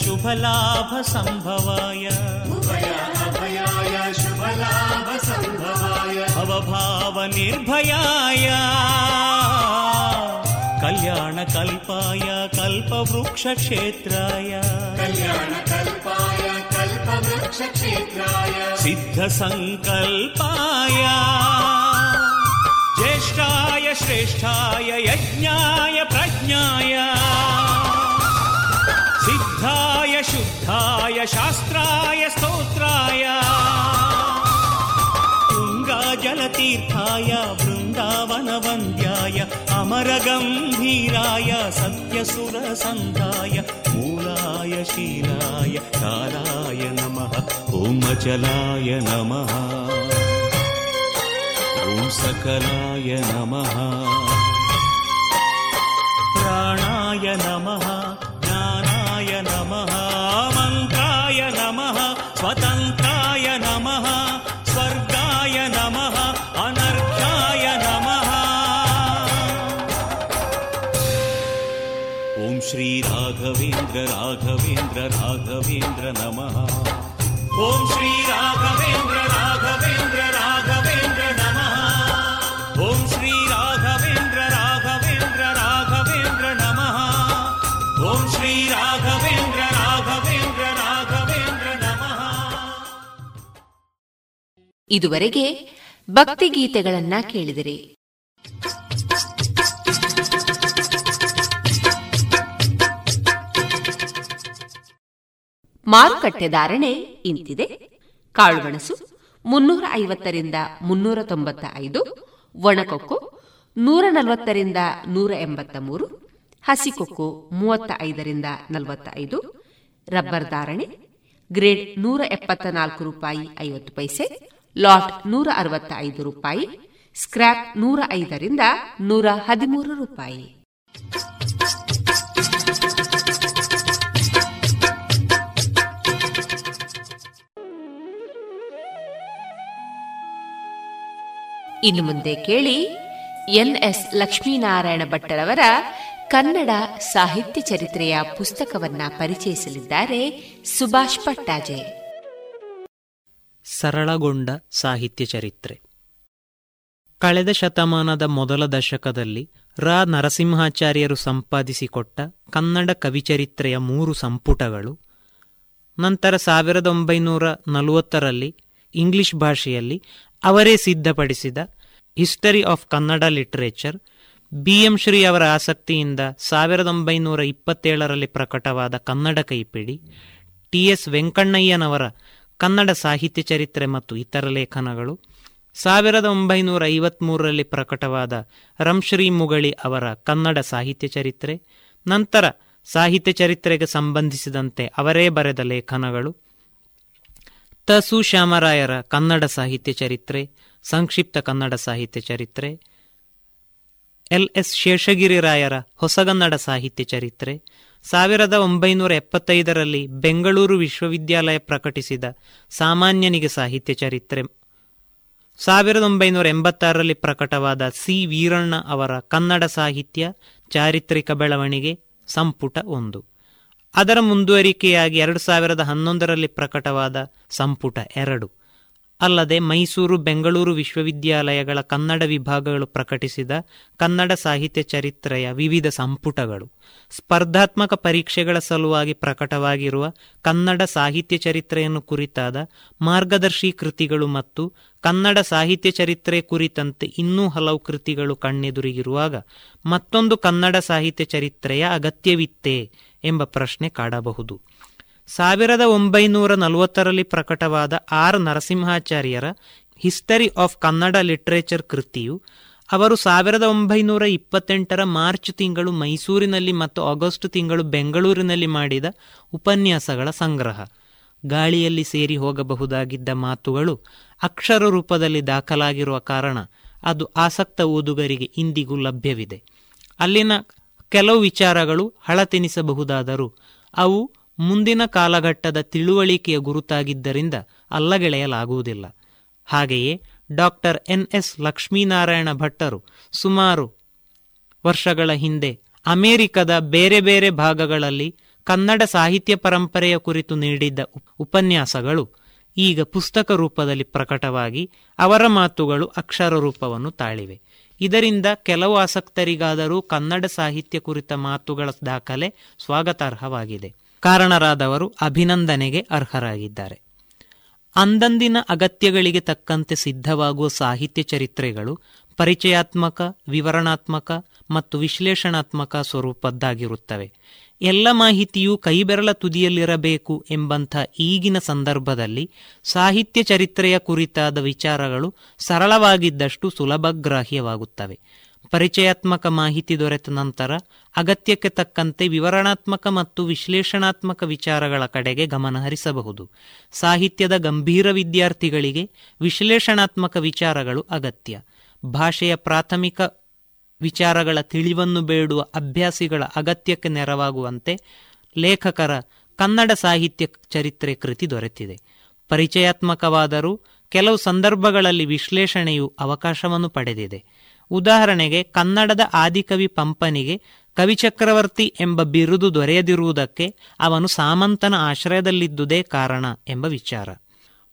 शुभलाभसम्भवाय उभयाभयाय शुभलाभसम्भवाय भवभावनिर्भयाय कल्याणकल्पाय कल्पवृक्षक्षेत्राय कल्याणकल्पाय कल्पवृक्षक्षेत्राय सिद्धसङ्कल्पाय ज्येष्ठाय श्रेष्ठाय यज्ञाय प्रज्ञाय सिद्धाय शुद्धाय शास्त्राय स्तोत्राय। तुङ्गाजलतीर्थाय वृन्दावनवन्द्याय अमरगम्भीराय सत्यसुरसन्धाय मूलाय शीलाय कालाय नमः ॐ अचलाय नमः सकलाय नमः। प्राणाय नमः नमः मन्त्राय नमः स्वतन्त्राय नमः स्वर्गाय नमः अनर्घ्याय नमः। ॐ श्रीराघवेन्द्र राघवेन्द्र राघवेन्द्र नमः। ॐ श्रीराघवेन्द्र राघवेन्द्र राघवेन्द्र ಇದುವರೆಗೆ ಭಕ್ತಿಗೀತೆಗಳನ್ನ ಕೇಳಿದಿರಿ. ಮಾರುಕಟ್ಟೆ ಧಾರಣೆ ಇಂತಿದೆ. ಕಾಳುಮೆಣಸು ಮುನ್ನೂರ ಐವತ್ತರಿಂದ ಮುನ್ನೂರ ತೊಂಬತ್ತ ಐದು ಒಣಕೊಕ್ಕು ನೂರ ನಲವತ್ತರಿಂದ ನೂರ ಎಂಬತ್ತ ಮೂರು ಹಸಿಕೊಕ್ಕು ಮೂವತ್ತ ಐದರಿಂದ ನಲವತ್ತ ಐದು ರಬ್ಬರ್ ಧಾರಣೆ ಗ್ರೇಡ್ ನೂರ ಎಪ್ಪತ್ತ ನಾಲ್ಕು ರೂಪಾಯಿ ಐವತ್ತು ಪೈಸೆ ಲಾಟ್ ನೂರ ಅರವತ್ತ ಐದು ರೂಪಾಯಿ ಸ್ಕ್ರಾಪ್ ನೂರ ಐದರಿಂದ ನೂರ ಹದಿಮೂರು ರೂಪಾಯಿ. ಇನ್ನು ಮುಂದೆ ಕೇಳಿ ಎನ್ ಎಸ್ ಲಕ್ಷ್ಮೀನಾರಾಯಣ ಭಟ್ಟರವರ ಕನ್ನಡ ಸಾಹಿತ್ಯ ಚರಿತ್ರೆಯ ಪುಸ್ತಕವನ್ನ ಪರಿಚಯಿಸಲಿದ್ದಾರೆ ಸುಭಾಷ್ ಪಟ್ಟಾಜೆ ಸರಳಗೊಂಡ ಸಾಹಿತ್ಯ ಚರಿತ್ರೆ. ಕಳೆದ ಶತಮಾನದ ಮೊದಲ ದಶಕದಲ್ಲಿ ರಾ. ನರಸಿಂಹಾಚಾರ್ಯರು ಸಂಪಾದಿಸಿಕೊಟ್ಟ ಕನ್ನಡ ಕವಿಚರಿತ್ರೆಯ ಮೂರು ಸಂಪುಟಗಳು, ನಂತರ ಸಾವಿರದ ಒಂಬೈನೂರ ನಲವತ್ತರಲ್ಲಿ ಇಂಗ್ಲಿಷ್ ಭಾಷೆಯಲ್ಲಿ ಅವರೇ ಸಿದ್ಧಪಡಿಸಿದ history of Kannada literature B. M. Shri ಅವರ ಆಸಕ್ತಿಯಿಂದ ಸಾವಿರದ ಒಂಬೈನೂರ ಇಪ್ಪತ್ತೇಳರಲ್ಲಿ ಪ್ರಕಟವಾದ ಕನ್ನಡ ಕೈಪಿಡಿ ಟಿ. ಎಸ್. ವೆಂಕಣ್ಣಯ್ಯನವರ ಕನ್ನಡ ಸಾಹಿತ್ಯ ಚರಿತ್ರೆ ಮತ್ತು ಇತರ ಲೇಖನಗಳು ಸಾವಿರದ ಒಂಬೈನೂರ ಐವತ್ಮೂರರಲ್ಲಿ ಪ್ರಕಟವಾದ ರಂಶ್ರೀ ಮುಗಳಿ ಅವರ ಕನ್ನಡ ಸಾಹಿತ್ಯ ಚರಿತ್ರೆ, ನಂತರ ಸಾಹಿತ್ಯ ಚರಿತ್ರೆಗೆ ಸಂಬಂಧಿಸಿದಂತೆ ಅವರೇ ಬರೆದ ಲೇಖನಗಳು ತಸು ಶ್ಯಾಮರಾಯರ ಕನ್ನಡ ಸಾಹಿತ್ಯ ಚರಿತ್ರೆ, ಸಂಕ್ಷಿಪ್ತ ಕನ್ನಡ ಸಾಹಿತ್ಯ ಚರಿತ್ರೆ, ಎಲ್ ಎಸ್ ಶೇಷಗಿರಿರಾಯರ ಹೊಸಗನ್ನಡ ಸಾಹಿತ್ಯ ಚರಿತ್ರೆ ಸಾವಿರದ ಒಂಬೈನೂರ ಎಪ್ಪತ್ತೈದರಲ್ಲಿ ಬೆಂಗಳೂರು ವಿಶ್ವವಿದ್ಯಾಲಯ ಪ್ರಕಟಿಸಿದ ಸಾಮಾನ್ಯನಿಗೆ ಸಾಹಿತ್ಯ ಚರಿತ್ರೆ. ಸಾವಿರದ ಒಂಬೈನೂರ ಎಂಬತ್ತಾರರಲ್ಲಿ ಪ್ರಕಟವಾದ ಸಿ. ವೀರಣ್ಣ ಅವರ ಕನ್ನಡ ಸಾಹಿತ್ಯ ಚಾರಿತ್ರಿಕ ಬೆಳವಣಿಗೆ ಸಂಪುಟ ಒಂದು. ಅದರ ಮುಂದುವರಿಕೆಯಾಗಿ ಎರಡು ಸಾವಿರದ ಹನ್ನೊಂದರಲ್ಲಿ ಪ್ರಕಟವಾದ ಸಂಪುಟ ಎರಡು. ಅಲ್ಲದೆ ಮೈಸೂರು ಬೆಂಗಳೂರು ವಿಶ್ವವಿದ್ಯಾಲಯಗಳ ಕನ್ನಡ ವಿಭಾಗಗಳು ಪ್ರಕಟಿಸಿದ ಕನ್ನಡ ಸಾಹಿತ್ಯ ಚರಿತ್ರೆಯ ವಿವಿಧ ಸಂಪುಟಗಳು. ಸ್ಪರ್ಧಾತ್ಮಕ ಪರೀಕ್ಷೆಗಳ ಸಲುವಾಗಿ ಪ್ರಕಟವಾಗಿರುವ ಕನ್ನಡ ಸಾಹಿತ್ಯ ಚರಿತ್ರೆಯನ್ನು ಕುರಿತಾದ ಮಾರ್ಗದರ್ಶಿ ಕೃತಿಗಳು ಮತ್ತು ಕನ್ನಡ ಸಾಹಿತ್ಯ ಚರಿತ್ರೆ ಕುರಿತಂತೆ ಇನ್ನೂ ಹಲವು ಕೃತಿಗಳು ಕಣ್ಣೆದುರಿಗಿರುವಾಗ ಮತ್ತೊಂದು ಕನ್ನಡ ಸಾಹಿತ್ಯ ಚರಿತ್ರೆಯ ಅಗತ್ಯವಿತ್ತೇ ಎಂಬ ಪ್ರಶ್ನೆ ಕಾಡಬಹುದು. ಸಾವಿರದ ಒಂಬೈನೂರ ನಲವತ್ತರಲ್ಲಿ ಪ್ರಕಟವಾದ ಆರ್ ನರಸಿಂಹಾಚಾರ್ಯರ ಹಿಸ್ಟರಿ ಆಫ್ ಕನ್ನಡ ಲಿಟ್ರೇಚರ್ ಕೃತಿಯು, ಅವರು ಸಾವಿರದ ಒಂಬೈನೂರ ಇಪ್ಪತ್ತೆಂಟರ ಮಾರ್ಚ್ ತಿಂಗಳು ಮೈಸೂರಿನಲ್ಲಿ ಮತ್ತು ಆಗಸ್ಟ್ ತಿಂಗಳು ಬೆಂಗಳೂರಿನಲ್ಲಿ ಮಾಡಿದ ಉಪನ್ಯಾಸಗಳ ಸಂಗ್ರಹ. ಗಾಳಿಯಲ್ಲಿ ಸೇರಿ ಹೋಗಬಹುದಾಗಿದ್ದ ಮಾತುಗಳು ಅಕ್ಷರ ರೂಪದಲ್ಲಿ ದಾಖಲಾಗಿರುವ ಕಾರಣ ಅದು ಆಸಕ್ತ ಓದುಗರಿಗೆ ಇಂದಿಗೂ ಲಭ್ಯವಿದೆ. ಅಲ್ಲಿನ ಕೆಲವು ವಿಚಾರಗಳು ಹಳತೆನಿಸಬಹುದಾದರೂ ಅವು ಮುಂದಿನ ಕಾಲಘಟ್ಟದ ತಿಳುವಳಿಕೆಯ ಗುರುತಾಗಿದ್ದರಿಂದ ಅಲ್ಲಗೆಳೆಯಲಾಗುವುದಿಲ್ಲ. ಹಾಗೆಯೇ ಡಾಕ್ಟರ್ ಎನ್. ಎಸ್. ಲಕ್ಷ್ಮೀನಾರಾಯಣ ಭಟ್ಟರು ಸುಮಾರು ವರ್ಷಗಳ ಹಿಂದೆ ಅಮೆರಿಕದ ಬೇರೆ ಬೇರೆ ಭಾಗಗಳಲ್ಲಿ ಕನ್ನಡ ಸಾಹಿತ್ಯ ಪರಂಪರೆಯ ಕುರಿತು ನೀಡಿದ್ದ ಉಪನ್ಯಾಸಗಳು ಈಗ ಪುಸ್ತಕ ರೂಪದಲ್ಲಿ ಪ್ರಕಟವಾಗಿ ಅವರ ಮಾತುಗಳು ಅಕ್ಷರ ರೂಪವನ್ನು ತಾಳಿವೆ. ಇದರಿಂದ ಕೆಲವು ಆಸಕ್ತರಿಗಾದರೂ ಕನ್ನಡ ಸಾಹಿತ್ಯ ಕುರಿತ ಮಾತುಗಳ ದಾಖಲೆ ಸ್ವಾಗತಾರ್ಹವಾಗಿದೆ. ಕಾರಣರಾದವರು ಅಭಿನಂದನೆಗೆ ಅರ್ಹರಾಗಿದ್ದಾರೆ. ಅಂದಂದಿನ ಅಗತ್ಯಗಳಿಗೆ ತಕ್ಕಂತೆ ಸಿದ್ಧವಾಗುವ ಸಾಹಿತ್ಯ ಚರಿತ್ರೆಗಳು ಪರಿಚಯಾತ್ಮಕ, ವಿವರಣಾತ್ಮಕ ಮತ್ತು ವಿಶ್ಲೇಷಣಾತ್ಮಕ ಸ್ವರೂಪದ್ದಾಗಿರುತ್ತವೆ. ಎಲ್ಲ ಮಾಹಿತಿಯು ಕೈಬೆರಳ ತುದಿಯಲ್ಲಿರಬೇಕು ಎಂಬಂಥ ಈಗಿನ ಸಂದರ್ಭದಲ್ಲಿ ಸಾಹಿತ್ಯ ಚರಿತ್ರೆಯ ಕುರಿತಾದ ವಿಚಾರಗಳು ಸರಳವಾಗಿದ್ದಷ್ಟು ಸುಲಭಗ್ರಾಹ್ಯವಾಗುತ್ತವೆ. ಪರಿಚಯಾತ್ಮಕ ಮಾಹಿತಿ ದೊರೆತ ನಂತರ ಅಗತ್ಯಕ್ಕೆ ತಕ್ಕಂತೆ ವಿವರಣಾತ್ಮಕ ಮತ್ತು ವಿಶ್ಲೇಷಣಾತ್ಮಕ ವಿಚಾರಗಳ ಕಡೆಗೆ ಗಮನ ಹರಿಸಬಹುದು. ಸಾಹಿತ್ಯದ ಗಂಭೀರ ವಿದ್ಯಾರ್ಥಿಗಳಿಗೆ ವಿಶ್ಲೇಷಣಾತ್ಮಕ ವಿಚಾರಗಳು ಅಗತ್ಯ. ಭಾಷೆಯ ಪ್ರಾಥಮಿಕ ವಿಚಾರಗಳ ತಿಳಿವನ್ನು ಬೇಡುವ ಅಭ್ಯಾಸಿಗಳ ಅಗತ್ಯಕ್ಕೆ ನೆರವಾಗುವಂತೆ ಲೇಖಕರ ಕನ್ನಡ ಸಾಹಿತ್ಯ ಚರಿತ್ರೆ ಕೃತಿ ದೊರೆತಿದೆ. ಪರಿಚಯಾತ್ಮಕವಾದರೂ ಕೆಲವು ಸಂದರ್ಭಗಳಲ್ಲಿ ವಿಶ್ಲೇಷಣೆಯು ಅವಕಾಶವನ್ನು ಪಡೆದಿದೆ. ಉದಾಹರಣೆಗೆ ಕನ್ನಡದ ಆದಿಕವಿ ಪಂಪನಿಗೆ ಕವಿಚಕ್ರವರ್ತಿ ಎಂಬ ಬಿರುದು ದೊರೆಯದಿರುವುದಕ್ಕೆ ಅವನು ಸಾಮಂತನ ಆಶ್ರಯದಲ್ಲಿದ್ದುದೇ ಕಾರಣ ಎಂಬ ವಿಚಾರ.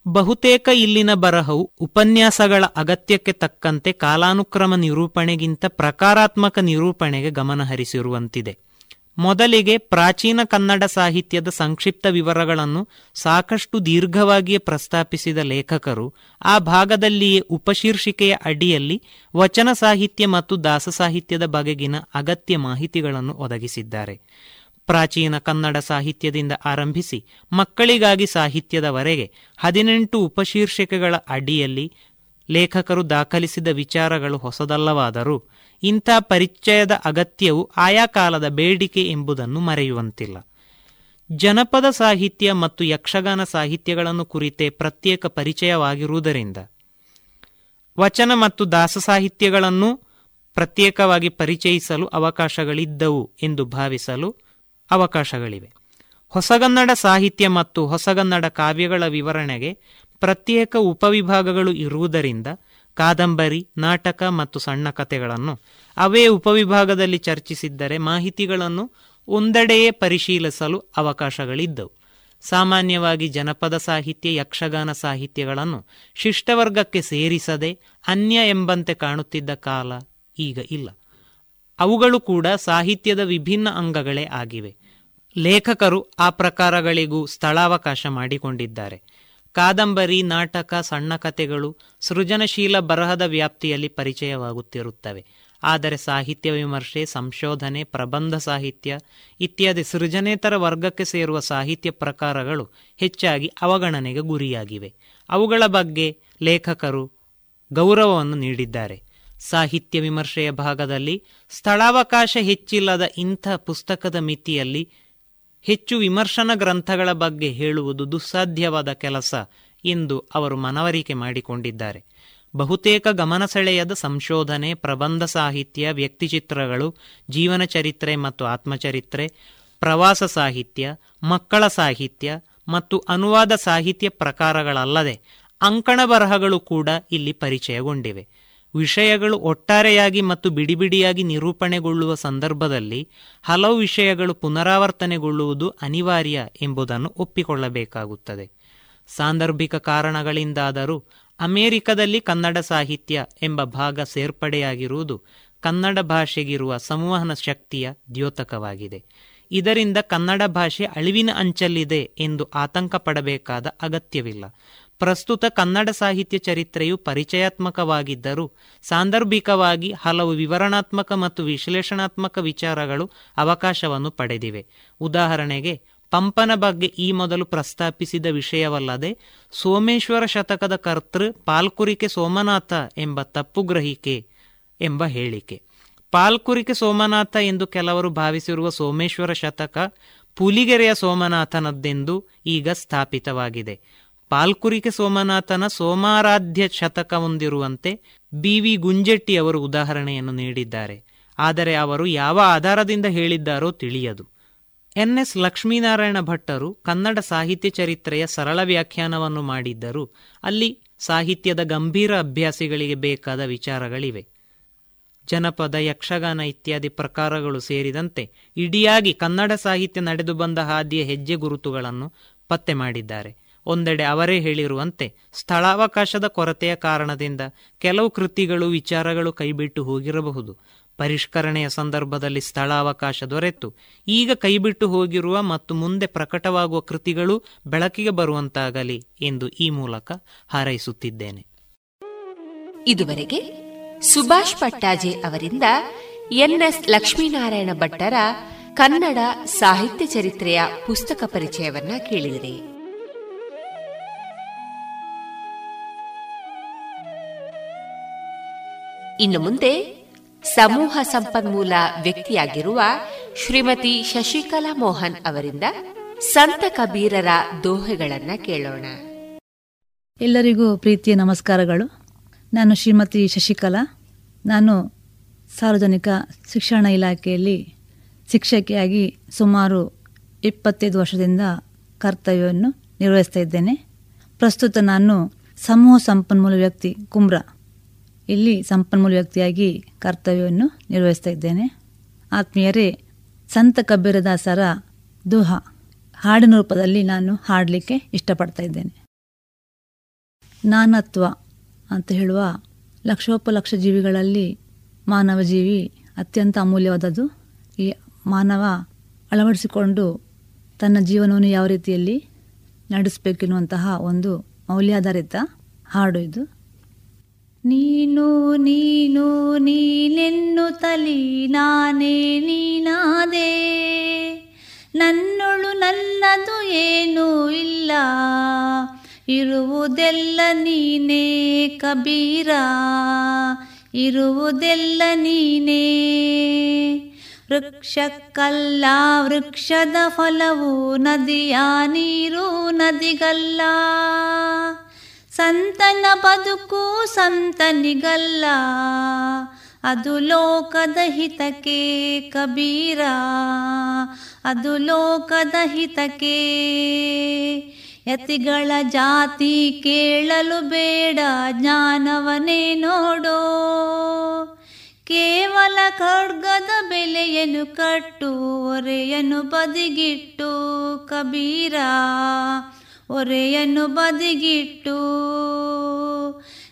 ಬಹುತೇಕ ಇಲ್ಲಿನ ಬರಹವು ಉಪನ್ಯಾಸಗಳ ಅಗತ್ಯಕ್ಕೆ ತಕ್ಕಂತೆ ಕಾಲಾನುಕ್ರಮ ನಿರೂಪಣೆಗಿಂತ ಪ್ರಕಾರಾತ್ಮಕ ನಿರೂಪಣೆಗೆ ಗಮನಹರಿಸಿರುವಂತಿದೆ. ಮೊದಲಿಗೆ ಪ್ರಾಚೀನ ಕನ್ನಡ ಸಾಹಿತ್ಯದ ಸಂಕ್ಷಿಪ್ತ ವಿವರಗಳನ್ನು ಸಾಕಷ್ಟು ದೀರ್ಘವಾಗಿಯೇ ಪ್ರಸ್ತಾಪಿಸಿದ ಲೇಖಕರು, ಆ ಭಾಗದಲ್ಲಿಯೇ ಉಪಶೀರ್ಷಿಕೆಯ ಅಡಿಯಲ್ಲಿ ವಚನ ಸಾಹಿತ್ಯ ಮತ್ತು ದಾಸ ಸಾಹಿತ್ಯದ ಬಗೆಗಿನ ಅಗತ್ಯ ಮಾಹಿತಿಗಳನ್ನು ಒದಗಿಸಿದ್ದಾರೆ. ಪ್ರಾಚೀನ ಕನ್ನಡ ಸಾಹಿತ್ಯದಿಂದ ಆರಂಭಿಸಿ ಮಕ್ಕಳಿಗಾಗಿ ಸಾಹಿತ್ಯದವರೆಗೆ ಹದಿನೆಂಟು ಉಪಶೀರ್ಷಿಕೆಗಳ ಅಡಿಯಲ್ಲಿ ಲೇಖಕರು ದಾಖಲಿಸಿದ ವಿಚಾರಗಳು ಹೊಸದಲ್ಲವಾದರೂ ಇಂಥ ಪರಿಚಯದ ಅಗತ್ಯವು ಆಯಾ ಕಾಲದ ಬೇಡಿಕೆ ಎಂಬುದನ್ನು ಮರೆಯುವಂತಿಲ್ಲ. ಜನಪದ ಸಾಹಿತ್ಯ ಮತ್ತು ಯಕ್ಷಗಾನ ಸಾಹಿತ್ಯಗಳನ್ನು ಕುರಿತೇ ಪ್ರತ್ಯೇಕ ಪರಿಚಯವಾಗಿರುವುದರಿಂದ. ವಚನ ಮತ್ತು ದಾಸ ಸಾಹಿತ್ಯಗಳನ್ನು ಪ್ರತ್ಯೇಕವಾಗಿ ಪರಿಚಯಿಸಲು ಅವಕಾಶಗಳಿದ್ದವು ಎಂದು ಭಾವಿಸಲು ಅವಕಾಶಗಳಿವೆ. ಹೊಸಗನ್ನಡ ಸಾಹಿತ್ಯ ಮತ್ತು ಹೊಸಗನ್ನಡ ಕಾವ್ಯಗಳ ವಿವರಣೆಗೆ ಪ್ರತ್ಯೇಕ ಉಪವಿಭಾಗಗಳು ಇರುವುದರಿಂದ ಕಾದಂಬರಿ, ನಾಟಕ ಮತ್ತು ಸಣ್ಣ ಕಥೆಗಳನ್ನು ಅವೇ ಉಪವಿಭಾಗದಲ್ಲಿ ಚರ್ಚಿಸಿದ್ದರೆ ಮಾಹಿತಿಗಳನ್ನು ಒಂದೆಡೆಯೇ ಪರಿಶೀಲಿಸಲು ಅವಕಾಶಗಳಿದ್ದವು. ಸಾಮಾನ್ಯವಾಗಿ ಜನಪದ ಸಾಹಿತ್ಯ, ಯಕ್ಷಗಾನ ಸಾಹಿತ್ಯಗಳನ್ನು ಶಿಷ್ಟವರ್ಗಕ್ಕೆ ಸೇರಿಸದೆ ಅನ್ಯ ಎಂಬಂತೆ ಕಾಣುತ್ತಿದ್ದ ಕಾಲ ಈಗ ಇಲ್ಲ. ಅವುಗಳು ಕೂಡ ಸಾಹಿತ್ಯದ ವಿಭಿನ್ನ ಅಂಗಗಳೇ ಆಗಿವೆ. ಲೇಖಕರು ಆ ಪ್ರಕಾರಗಳಿಗೂ ಸ್ಥಳಾವಕಾಶ ಮಾಡಿಕೊಂಡಿದ್ದಾರೆ. ಕಾದಂಬರಿ, ನಾಟಕ, ಸಣ್ಣ ಕಥೆಗಳು ಸೃಜನಶೀಲ ಬರಹದ ವ್ಯಾಪ್ತಿಯಲ್ಲಿ ಪರಿಚಯವಾಗುತ್ತಿರುತ್ತವೆ. ಆದರೆ ಸಾಹಿತ್ಯ ವಿಮರ್ಶೆ, ಸಂಶೋಧನೆ, ಪ್ರಬಂಧ ಸಾಹಿತ್ಯ ಇತ್ಯಾದಿ ಸೃಜನೇತರ ವರ್ಗಕ್ಕೆ ಸೇರುವ ಸಾಹಿತ್ಯ ಪ್ರಕಾರಗಳು ಹೆಚ್ಚಾಗಿ ಅವಗಣನೆಗೆ ಗುರಿಯಾಗಿವೆ. ಅವುಗಳ ಬಗ್ಗೆ ಲೇಖಕರು ಗೌರವವನ್ನು ನೀಡಿದ್ದಾರೆ. ಸಾಹಿತ್ಯ ವಿಮರ್ಶೆಯ ಭಾಗದಲ್ಲಿ ಸ್ಥಳಾವಕಾಶ ಹೆಚ್ಚಿಲ್ಲದ ಇಂಥ ಪುಸ್ತಕದ ಮಿತಿಯಲ್ಲಿ ಹೆಚ್ಚು ವಿಮರ್ಶನ ಗ್ರಂಥಗಳ ಬಗ್ಗೆ ಹೇಳುವುದು ದುಸ್ಸಾಧ್ಯವಾದ ಕೆಲಸ ಎಂದು ಅವರು ಮನವರಿಕೆ ಮಾಡಿಕೊಂಡಿದ್ದಾರೆ. ಬಹುತೇಕ ಗಮನ ಸೆಳೆಯದ ಸಂಶೋಧನೆ, ಪ್ರಬಂಧ ಸಾಹಿತ್ಯ, ವ್ಯಕ್ತಿಚಿತ್ರಗಳು, ಜೀವನ ಚರಿತ್ರೆ ಮತ್ತು ಆತ್ಮಚರಿತ್ರೆ, ಪ್ರವಾಸ ಸಾಹಿತ್ಯ, ಮಕ್ಕಳ ಸಾಹಿತ್ಯ ಮತ್ತು ಅನುವಾದ ಸಾಹಿತ್ಯ ಪ್ರಕಾರಗಳಲ್ಲದೆ ಅಂಕಣ ಬರಹಗಳು ಕೂಡ ಇಲ್ಲಿ ಪರಿಚಯಗೊಂಡಿವೆ. ವಿಷಯಗಳು ಒಟ್ಟಾರೆಯಾಗಿ ಮತ್ತು ಬಿಡಿಬಿಡಿಯಾಗಿ ನಿರೂಪಣೆಗೊಳ್ಳುವ ಸಂದರ್ಭದಲ್ಲಿ ಹಲವು ವಿಷಯಗಳು ಪುನರಾವರ್ತನೆಗೊಳ್ಳುವುದು ಅನಿವಾರ್ಯ ಎಂಬುದನ್ನು ಒಪ್ಪಿಕೊಳ್ಳಬೇಕಾಗುತ್ತದೆ. ಸಾಂದರ್ಭಿಕ ಕಾರಣಗಳಿಂದಾದರೂ ಅಮೆರಿಕದಲ್ಲಿ ಕನ್ನಡ ಸಾಹಿತ್ಯ ಎಂಬ ಭಾಗ ಸೇರ್ಪಡೆಯಾಗಿರುವುದು ಕನ್ನಡ ಭಾಷೆಗಿರುವ ಸಂವಹನ ಶಕ್ತಿಯ ದ್ಯೋತಕವಾಗಿದೆ. ಇದರಿಂದ ಕನ್ನಡ ಭಾಷೆ ಅಳಿವಿನ ಅಂಚಲ್ಲಿದೆ ಎಂದು ಆತಂಕ ಪಡಬೇಕಾದ ಅಗತ್ಯವಿಲ್ಲ. ಪ್ರಸ್ತುತ ಕನ್ನಡ ಸಾಹಿತ್ಯ ಚರಿತ್ರೆಯು ಪರಿಚಯಾತ್ಮಕವಾಗಿದ್ದರೂ ಸಾಂದರ್ಭಿಕವಾಗಿ ಹಲವು ವಿವರಣಾತ್ಮಕ ಮತ್ತು ವಿಶ್ಲೇಷಣಾತ್ಮಕ ವಿಚಾರಗಳು ಅವಕಾಶವನ್ನು ಪಡೆದಿವೆ. ಉದಾಹರಣೆಗೆ, ಪಂಪನ ಬಗ್ಗೆ ಈ ಮೊದಲು ಪ್ರಸ್ತಾಪಿಸಿದ ವಿಷಯವಲ್ಲದೆ, ಸೋಮೇಶ್ವರ ಶತಕದ ಕರ್ತೃ ಪಾಲ್ಕುರಿಕೆ ಸೋಮನಾಥ ಎಂಬ ತಪ್ಪು ಗ್ರಹಿಕೆ ಎಂಬ ಹೇಳಿಕೆ. ಪಾಲ್ಕುರಿಕೆ ಸೋಮನಾಥ ಎಂದು ಕೆಲವರು ಭಾವಿಸಿರುವ ಸೋಮೇಶ್ವರ ಶತಕ ಪುಲಿಗೆರೆಯ ಸೋಮನಾಥನದ್ದೆಂದು ಈಗ ಸ್ಥಾಪಿತವಾಗಿದೆ. ಪಾಲ್ಕುರಿಕೆ ಸೋಮನಾಥನ ಸೋಮಾರಾಧ್ಯ ಶತಕ ಹೊಂದಿರುವಂತೆ ಬಿ ವಿ ಗುಂಜೆಟ್ಟಿ ಅವರು ಉದಾಹರಣೆಯನ್ನು ನೀಡಿದ್ದಾರೆ. ಆದರೆ ಅವರು ಯಾವ ಆಧಾರದಿಂದ ಹೇಳಿದ್ದಾರೋ ತಿಳಿಯದು. ಎನ್ ಎಸ್ ಲಕ್ಷ್ಮೀನಾರಾಯಣ ಭಟ್ಟರು ಕನ್ನಡ ಸಾಹಿತ್ಯ ಚರಿತ್ರೆಯ ಸರಳ ವ್ಯಾಖ್ಯಾನವನ್ನು ಮಾಡಿದ್ದರು. ಅಲ್ಲಿ ಸಾಹಿತ್ಯದ ಗಂಭೀರ ಅಭ್ಯಾಸಿಗಳಿಗೆ ಬೇಕಾದ ವಿಚಾರಗಳಿವೆ. ಜನಪದ, ಯಕ್ಷಗಾನ ಇತ್ಯಾದಿ ಪ್ರಕಾರಗಳು ಸೇರಿದಂತೆ ಇಡಿಯಾಗಿ ಕನ್ನಡ ಸಾಹಿತ್ಯ ನಡೆದು ಬಂದ ಹಾದಿಯ ಹೆಜ್ಜೆ ಗುರುತುಗಳನ್ನು ಪತ್ತೆ ಮಾಡಿದ್ದಾರೆ. ಒಂದೆಡೆ ಅವರೇ ಹೇಳಿರುವಂತೆ ಸ್ಥಳಾವಕಾಶದ ಕೊರತೆಯ ಕಾರಣದಿಂದ ಕೆಲವು ಕೃತಿಗಳು, ವಿಚಾರಗಳು ಕೈಬಿಟ್ಟು ಹೋಗಿರಬಹುದು. ಪರಿಷ್ಕರಣೆಯ ಸಂದರ್ಭದಲ್ಲಿ ಸ್ಥಳಾವಕಾಶ ದೊರೆತು. ಈಗ ಕೈಬಿಟ್ಟು ಹೋಗಿರುವ ಮತ್ತು ಮುಂದೆ ಪ್ರಕಟವಾಗುವ ಕೃತಿಗಳು ಬೆಳಕಿಗೆ ಬರುವಂತಾಗಲಿ ಎಂದು ಈ ಮೂಲಕ ಹಾರೈಸುತ್ತಿದ್ದೇನೆ. ಇದುವರೆಗೆ ಸುಭಾಷ್ ಪಟ್ಟಾಜೆ ಅವರಿಂದ ಎನ್ಎಸ್ ಲಕ್ಷ್ಮೀನಾರಾಯಣ ಭಟ್ಟರ ಕನ್ನಡ ಸಾಹಿತ್ಯ ಚರಿತ್ರೆಯ ಪುಸ್ತಕ ಪರಿಚಯವನ್ನ ಕೇಳಿದಿರಿ. ಇನ್ನು ಮುಂದೆ ಸಮೂಹ ಸಂಪನ್ಮೂಲ ವ್ಯಕ್ತಿಯಾಗಿರುವ ಶ್ರೀಮತಿ ಶಶಿಕಲಾ ಮೋಹನ್ ಅವರಿಂದ ಸಂತ ಕಬೀರರ ದೋಹೆಗಳನ್ನು ಕೇಳೋಣ. ಎಲ್ಲರಿಗೂ ಪ್ರೀತಿಯ ನಮಸ್ಕಾರಗಳು. ನಾನು ಶ್ರೀಮತಿ ಶಶಿಕಲಾ. ನಾನು ಸಾರ್ವಜನಿಕ ಶಿಕ್ಷಣ ಇಲಾಖೆಯಲ್ಲಿ ಶಿಕ್ಷಕಿಯಾಗಿ ಸುಮಾರು ಇಪ್ಪತ್ತೈದು ವರ್ಷದಿಂದ ಕರ್ತವ್ಯವನ್ನು ನಿರ್ವಹಿಸ್ತಾ ಇದ್ದೇನೆ. ಪ್ರಸ್ತುತ ನಾನು ಸಮೂಹ ಸಂಪನ್ಮೂಲ ವ್ಯಕ್ತಿ ಕುಮ್ರ ಇಲ್ಲಿ ಸಂಪನ್ಮೂಲ ವ್ಯಕ್ತಿಯಾಗಿ ಕರ್ತವ್ಯವನ್ನು ನಿರ್ವಹಿಸ್ತಾ ಇದ್ದೇನೆ. ಆತ್ಮೀಯರೇ, ಸಂತ ಕಬೀರದಾಸರ ದುಹ, ಹಾಡಿನ ರೂಪದಲ್ಲಿ ನಾನು ಹಾಡಲಿಕ್ಕೆ ಇಷ್ಟಪಡ್ತಾ ಇದ್ದೇನೆ. ನಾನತ್ವ ಅಂತ ಹೇಳುವ ಲಕ್ಷೋಪಲಕ್ಷ ಜೀವಿಗಳಲ್ಲಿ ಮಾನವ ಜೀವಿ ಅತ್ಯಂತ ಅಮೂಲ್ಯವಾದದ್ದು. ಈ ಮಾನವ ಅಳವಡಿಸಿಕೊಂಡು ತನ್ನ ಜೀವನವನ್ನು ಯಾವ ರೀತಿಯಲ್ಲಿ ನಡೆಸಬೇಕೆನ್ನುವಂತಹ ಒಂದು ಮೌಲ್ಯಾಧಾರಿತ ಹಾಡು ಇದು. ನೀನು ನೀನು, ನೀನೆನ್ನು ತಲಿ, ನಾನೇ, ನೀನಾದೆ. ನನ್ನೊಳು, ನನ್ನದು ಏನೂ ಇಲ್ಲ. ಇರುವುದೆಲ್ಲ ನೀನೇ ಕಬೀರ. ಇರುವುದೆಲ್ಲ ನೀನೇ ವೃಕ್ಷಕ್ಕಲ್ಲ, ವೃಕ್ಷದ ಫಲವು ನದಿಯ ನೀರು, ನದಿಗಲ್ಲ. ಸಂತನ ಬದುಕು ಸಂತನಿಗಲ್ಲ, ಅದು ಲೋಕದ ಹಿತಕ್ಕೆ ಕಬೀರ, ಅದು ಲೋಕದ ಹಿತಕ್ಕೆ ಯತಿಗಳ ಜಾತಿ ಕೇಳಲು ಬೇಡ ಜ್ಞಾನವನೇ ನೋಡೋ. ಕೇವಲ ಖಡ್ಗದ ಬೆಲೆಯನ್ನು ಕಟ್ಟು, ಒರೆಯನ್ನು ಬದಿಗಿಟ್ಟು ಕಬೀರ ಒರೆಯನ್ನು ಬದಿಗಿಟ್ಟು,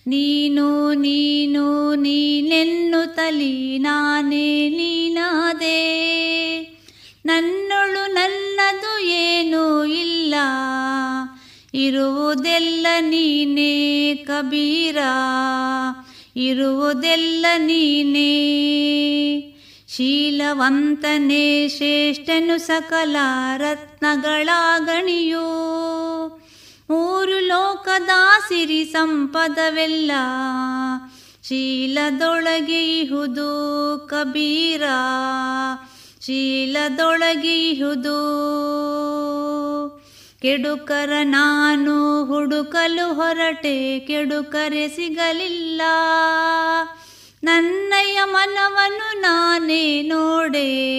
ನೀನು ನೀನು ನೀನೆನ್ನು ತಲಿ ನಾನೇ ನೀನಾದೆ. ನನ್ನೊಳು ನನ್ನದು ಏನೂ ಇಲ್ಲ, ಇರುವುದೆಲ್ಲ ನೀನೇ ಕಬೀರ, ಇರುವುದೆಲ್ಲ ನೀನೇ ಶೀಲವಂತನೇ ಶ್ರೇಷ್ಠನು ಸಕಲ ರತ್ನಗಳ ಗಣಿಯೋ ಮೂರು ಲೋಕದ ಸಿರಿ ಸಂಪದವೆಲ್ಲ ಶೀಲದೊಳಗೆ ಇಹುದು ಕಬೀರ. ಶೀಲದೊಳಗೆ ಇಹುದು ಕೆಡುಕರ ನಾನು ಹುಡುಕಲು ಹೊರಟೆ, ಕೆಡುಕರೆ ಸಿಗಲಿಲ್ಲ. ನನ್ನಯ್ಯ ಮನವನ್ನು ನಾನೇ ನೋಡೆ.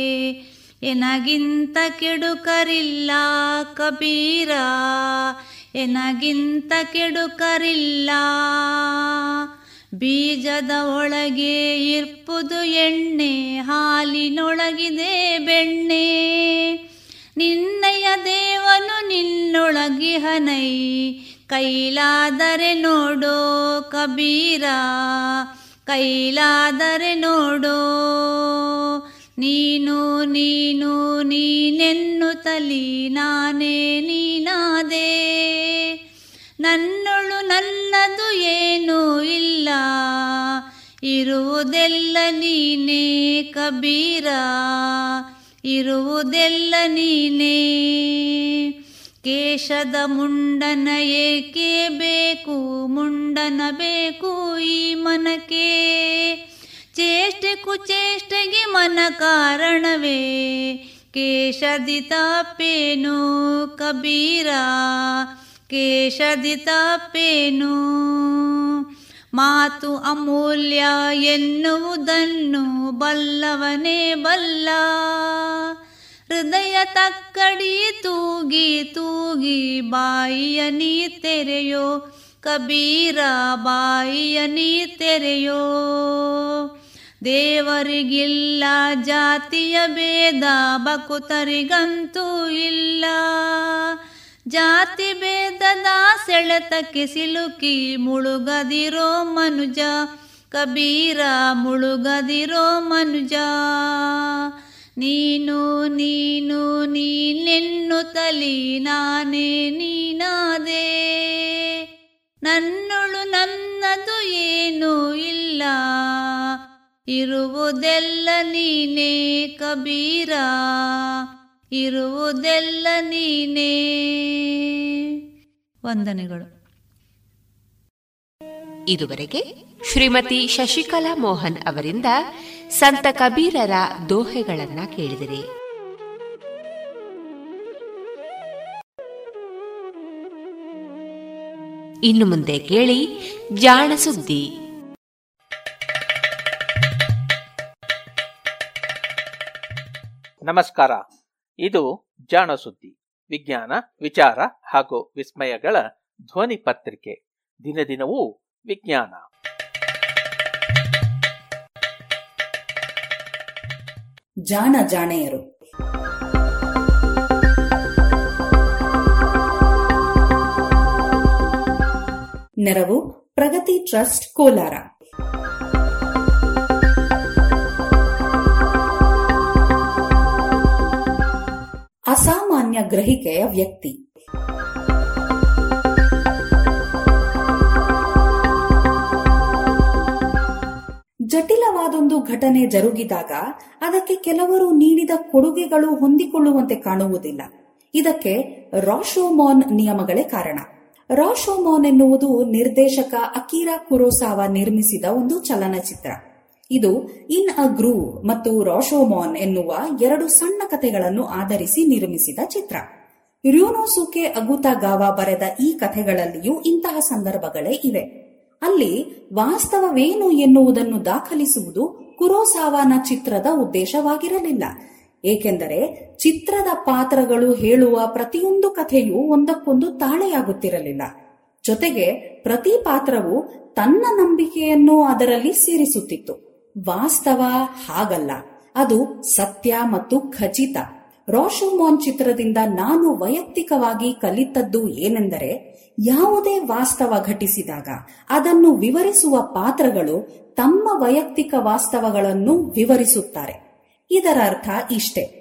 ಎನಗಿಂತ ಕೆಡುಕರಿಲ್ಲ ಕಬೀರ. ಎನಗಿಂತ ಕೆಡುಕರಿಲ್ಲ ಬೀಜದ ಒಳಗೆ ಇರ್ಪುದು ಎಣ್ಣೆ, ಹಾಲಿನೊಳಗಿದೆ ಬೆಣ್ಣೆ. ನಿನ್ನಯ ದೇವನು ನಿನ್ನೊಳಗಿಹನೈ ಕೈಲಾದರೆ ನೋಡೋ ಕಬೀರ. ಕೈಲಾದರೆ ನೋಡೋ. ನೀನು ನೀನು ನೀನೆನ್ನು ತಲಿ ನಾನೇ ನೀನಾದೆ. ನನ್ನೊಳು ನನ್ನದು ಏನೂ ಇಲ್ಲ. ಇರುವುದೆಲ್ಲ ನೀನೇ ಕಬೀರ. ಇರುವುದೆಲ್ಲ ನೀನೇ ಕೇಶದ ಮುಂಡನ ಏಕೆ ಬೇಕು? ಮುಂಡನ ಬೇಕು ಈ ಮನಕ್ಕೆ. ಚೇಷ್ಟೆ ಕುಚೇಷ್ಟೆಗೆ ಮನ ಕಾರಣವೇ? ಕೇಶದಿ ತಾಪೇನು ಕಬೀರ? ಕೇಶದಿ ತಾಪೇನು ಮಾತು ಅಮೂಲ್ಯ ಎನ್ನುವುದನ್ನು ಬಲ್ಲವನೇ ಬಲ್ಲ. ಹೃದಯ ತಕ್ಕಡಿ ತೂಗಿ ತೂಗಿ, ಬಾಯಿಯ ನೀ ತೆರೆಯೋ, ಕಬೀರ ಬಾಯಿಯ ನೀ ತೆರೆಯೋ. ದೇವರಿಗಿಲ್ಲ ಜಾತಿಯ ಭೇದ ಬಕುತರಿಗಂತೂ ಇಲ್ಲ. ಜಾತಿ ಭೇದದ ಸೆಳೆತಕ್ಕೆ ಸಿಲುಕಿ ಮುಳುಗದಿರೋ ಮನುಜ, ಕಬೀರ ಮುಳುಗದಿರೋ ಮನುಜ. ನೀನು ನೀನು ನೀನೆನ್ನುತ್ತಲಿ ನಾನೇ, ನೀನಾದೆ. ನನ್ನೊಳು ನನ್ನದು ಏನೂ ಇಲ್ಲ. ಇರುವುದೆಲ್ಲ ನೀನೇ ಕಬೀರ. ಇರುವುದೆಲ್ಲ ನೀನೇ. ವಂದನೆಗಳು. ಇದುವರೆಗೆ ಶ್ರೀಮತಿ ಶಶಿಕಲಾ ಮೋಹನ್ ಅವರಿಂದ ಸಂತ ಕಬೀರರ ದೋಹೆಗಳನ್ನ ಕೇಳಿದಿರಿ. ಇನ್ನು ಮುಂದೆ ಕೇಳಿ ಜಾಣ ಸುದ್ದಿ. ನಮಸ್ಕಾರ. ಇದು ಜಾಣ ಸುದ್ದಿ. ವಿಜ್ಞಾನ, ವಿಚಾರ ಹಾಗೂ ವಿಸ್ಮಯಗಳ ಧ್ವನಿ ಪತ್ರಿಕೆ ದಿನ ದಿನವೂ ವಿಜ್ಞಾನ. ಜಾಣ ಜಾಣೆಯರು. ನೆರವು ಪ್ರಗತಿ ಟ್ರಸ್ಟ್ ಕೋಲಾರ. ಅಸಾಮಾನ್ಯ ಗ್ರಹಿಕೆಯ ವ್ಯಕ್ತಿ. ಜಟಿಲವಾದೊಂದು ಘಟನೆ ಜರುಗಿದಾಗ ಅದಕ್ಕೆ ಕೆಲವರು ನೀಡಿದ ಕೊಡುಗೆಗಳು ಹೊಂದಿಕೊಳ್ಳುವಂತೆ ಕಾಣುವುದಿಲ್ಲ. ಇದಕ್ಕೆ ರಾಶೋಮೋನ್ ನಿಯಮಗಳೇ ಕಾರಣ. ರಾಶೋಮೋನ್ ಎನ್ನುವುದು ನಿರ್ದೇಶಕ ಅಕೀರಾ ಕುರೋಸಾವ ನಿರ್ಮಿಸಿದ ಒಂದು ಚಲನಚಿತ್ರ. ಇದು ಇನ್ ಅ ಗ್ರೂ ಮತ್ತು ರಾಶೋಮೋನ್ ಎನ್ನುವ ಎರಡು ಸಣ್ಣ ಕಥೆಗಳನ್ನು ಆಧರಿಸಿ ನಿರ್ಮಿಸಿದ ಚಿತ್ರ. ರ್ಯೂನೋಸುಕೆ ಅಗುತಾಗಾವ ಬರೆದ ಈ ಕಥೆಗಳಲ್ಲಿಯೂ ಇಂತಹ ಸಂದರ್ಭಗಳೇ ಇವೆ. ಅಲ್ಲಿ ವಾಸ್ತವವೇನು ಎನ್ನುವುದನ್ನು ದಾಖಲಿಸುವುದು ಕುರೋಸಾವಾನ ಚಿತ್ರದ ಉದ್ದೇಶವಾಗಿರಲಿಲ್ಲ. ಏಕೆಂದರೆ ಚಿತ್ರದ ಪಾತ್ರಗಳು ಹೇಳುವ ಪ್ರತಿಯೊಂದು ಕಥೆಯೂ ಒಂದಕ್ಕೊಂದು ತಾಳೆಯಾಗುತ್ತಿರಲಿಲ್ಲ. ಜೊತೆಗೆ ಪ್ರತಿ ಪಾತ್ರವು ತನ್ನ ನಂಬಿಕೆಯನ್ನು ಅದರಲ್ಲಿ ಸೇರಿಸುತ್ತಿತ್ತು. ವಾಸ್ತವ ಹಾಗಲ್ಲ. ಅದು ಸತ್ಯ ಮತ್ತು ಖಚಿತ. ರೋಶೋಮೋನ್ ಚಿತ್ರದಿಂದ ನಾನು ವೈಯಕ್ತಿಕವಾಗಿ ಕಲಿತದ್ದು ಏನೆಂದರೆ, ಯಾವುದೇ ವಾಸ್ತವ ಘಟಿಸಿದಾಗ ಅದನ್ನು ವಿವರಿಸುವ ಪಾತ್ರಗಳು ತಮ್ಮ ವೈಯಕ್ತಿಕ ವಾಸ್ತವಗಳನ್ನು ವಿವರಿಸುತ್ತಾರೆ. ಇದರ ಅರ್ಥ ಇಷ್ಟೇ.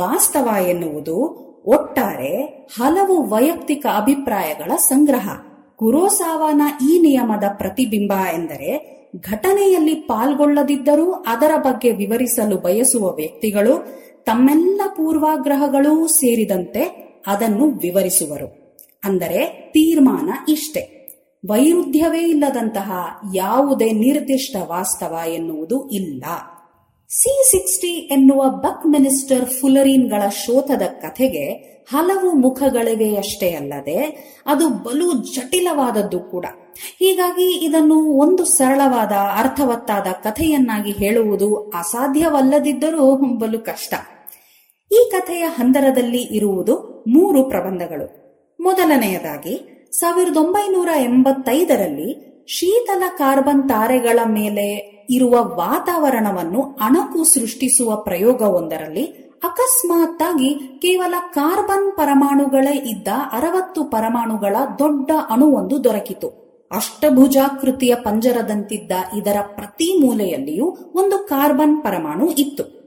ವಾಸ್ತವ ಎನ್ನುವುದು ಒಟ್ಟಾರೆ ಹಲವು ವೈಯಕ್ತಿಕ ಅಭಿಪ್ರಾಯಗಳ ಸಂಗ್ರಹ. ಕುರೋಸಾವನ ಈ ನಿಯಮದ ಪ್ರತಿಬಿಂಬ ಎಂದರೆ, ಘಟನೆಯಲ್ಲಿ ಪಾಲ್ಗೊಳ್ಳದಿದ್ದರೂ ಅದರ ಬಗ್ಗೆ ವಿವರಿಸಲು ಬಯಸುವ ವ್ಯಕ್ತಿಗಳು ತಮ್ಮೆಲ್ಲ ಪೂರ್ವಾಗ್ರಹಗಳೂ ಸೇರಿದಂತೆ ಅದನ್ನು ವಿವರಿಸುವರು. ಅಂದರೆ ತೀರ್ಮಾನ ಇಷ್ಟೆ. ವೈರುಧ್ಯವೇ ಇಲ್ಲದಂತಹ ಯಾವುದೇ ನಿರ್ದಿಷ್ಟ ವಾಸ್ತವ ಎನ್ನುವುದು ಇಲ್ಲ. ಸಿ ಸಿಕ್ಸ್ಟಿ ಎನ್ನುವ ಬಕ್ ಮಿನಿಸ್ಟರ್ ಫುಲರೀನ್ಗಳ ಶೋಧದ ಕಥೆಗೆ ಹಲವು ಮುಖಗಳಿವೆಯಷ್ಟೇ ಅಲ್ಲದೆ ಅದು ಬಲು ಜಟಿಲವಾದದ್ದು ಕೂಡ. ಹೀಗಾಗಿ ಇದನ್ನು ಒಂದು ಸರಳವಾದ ಅರ್ಥವತ್ತಾದ ಕಥೆಯನ್ನಾಗಿ ಹೇಳುವುದು ಅಸಾಧ್ಯವಲ್ಲದಿದ್ದರೂ ಬಲು ಕಷ್ಟ. ಈ ಕಥೆಯ ಹಂದರದಲ್ಲಿ ಇರುವುದು ಮೂರು ಪ್ರಬಂಧಗಳು. ಮೊದಲನೆಯದಾಗಿ, ಸಾವಿರದ ಒಂಬೈನೂರ ಎಂಬತ್ತೈದರಲ್ಲಿ ಶೀತಲ ಕಾರ್ಬನ್ ತಾರೆಗಳ ಮೇಲೆ ಇರುವ ವಾತಾವರಣವನ್ನು ಅಣಕು ಸೃಷ್ಟಿಸುವ ಪ್ರಯೋಗವೊಂದರಲ್ಲಿ ಅಕಸ್ಮಾತ್ತಾಗಿ ಕೇವಲ ಕಾರ್ಬನ್ ಪರಮಾಣುಗಳೇ ಇದ್ದ ಅರವತ್ತು ಪರಮಾಣುಗಳ ದೊಡ್ಡ ಅಣುವೊಂದು ದೊರಕಿತು. ಅಷ್ಟಭುಜಾಕೃತಿಯ ಪಂಜರದಂತಿದ್ದ ಇದರ ಪ್ರತಿ ಮೂಲೆಯಲ್ಲಿಯೂ ಒಂದು ಕಾರ್ಬನ್ ಪರಮಾಣು ಇತ್ತು.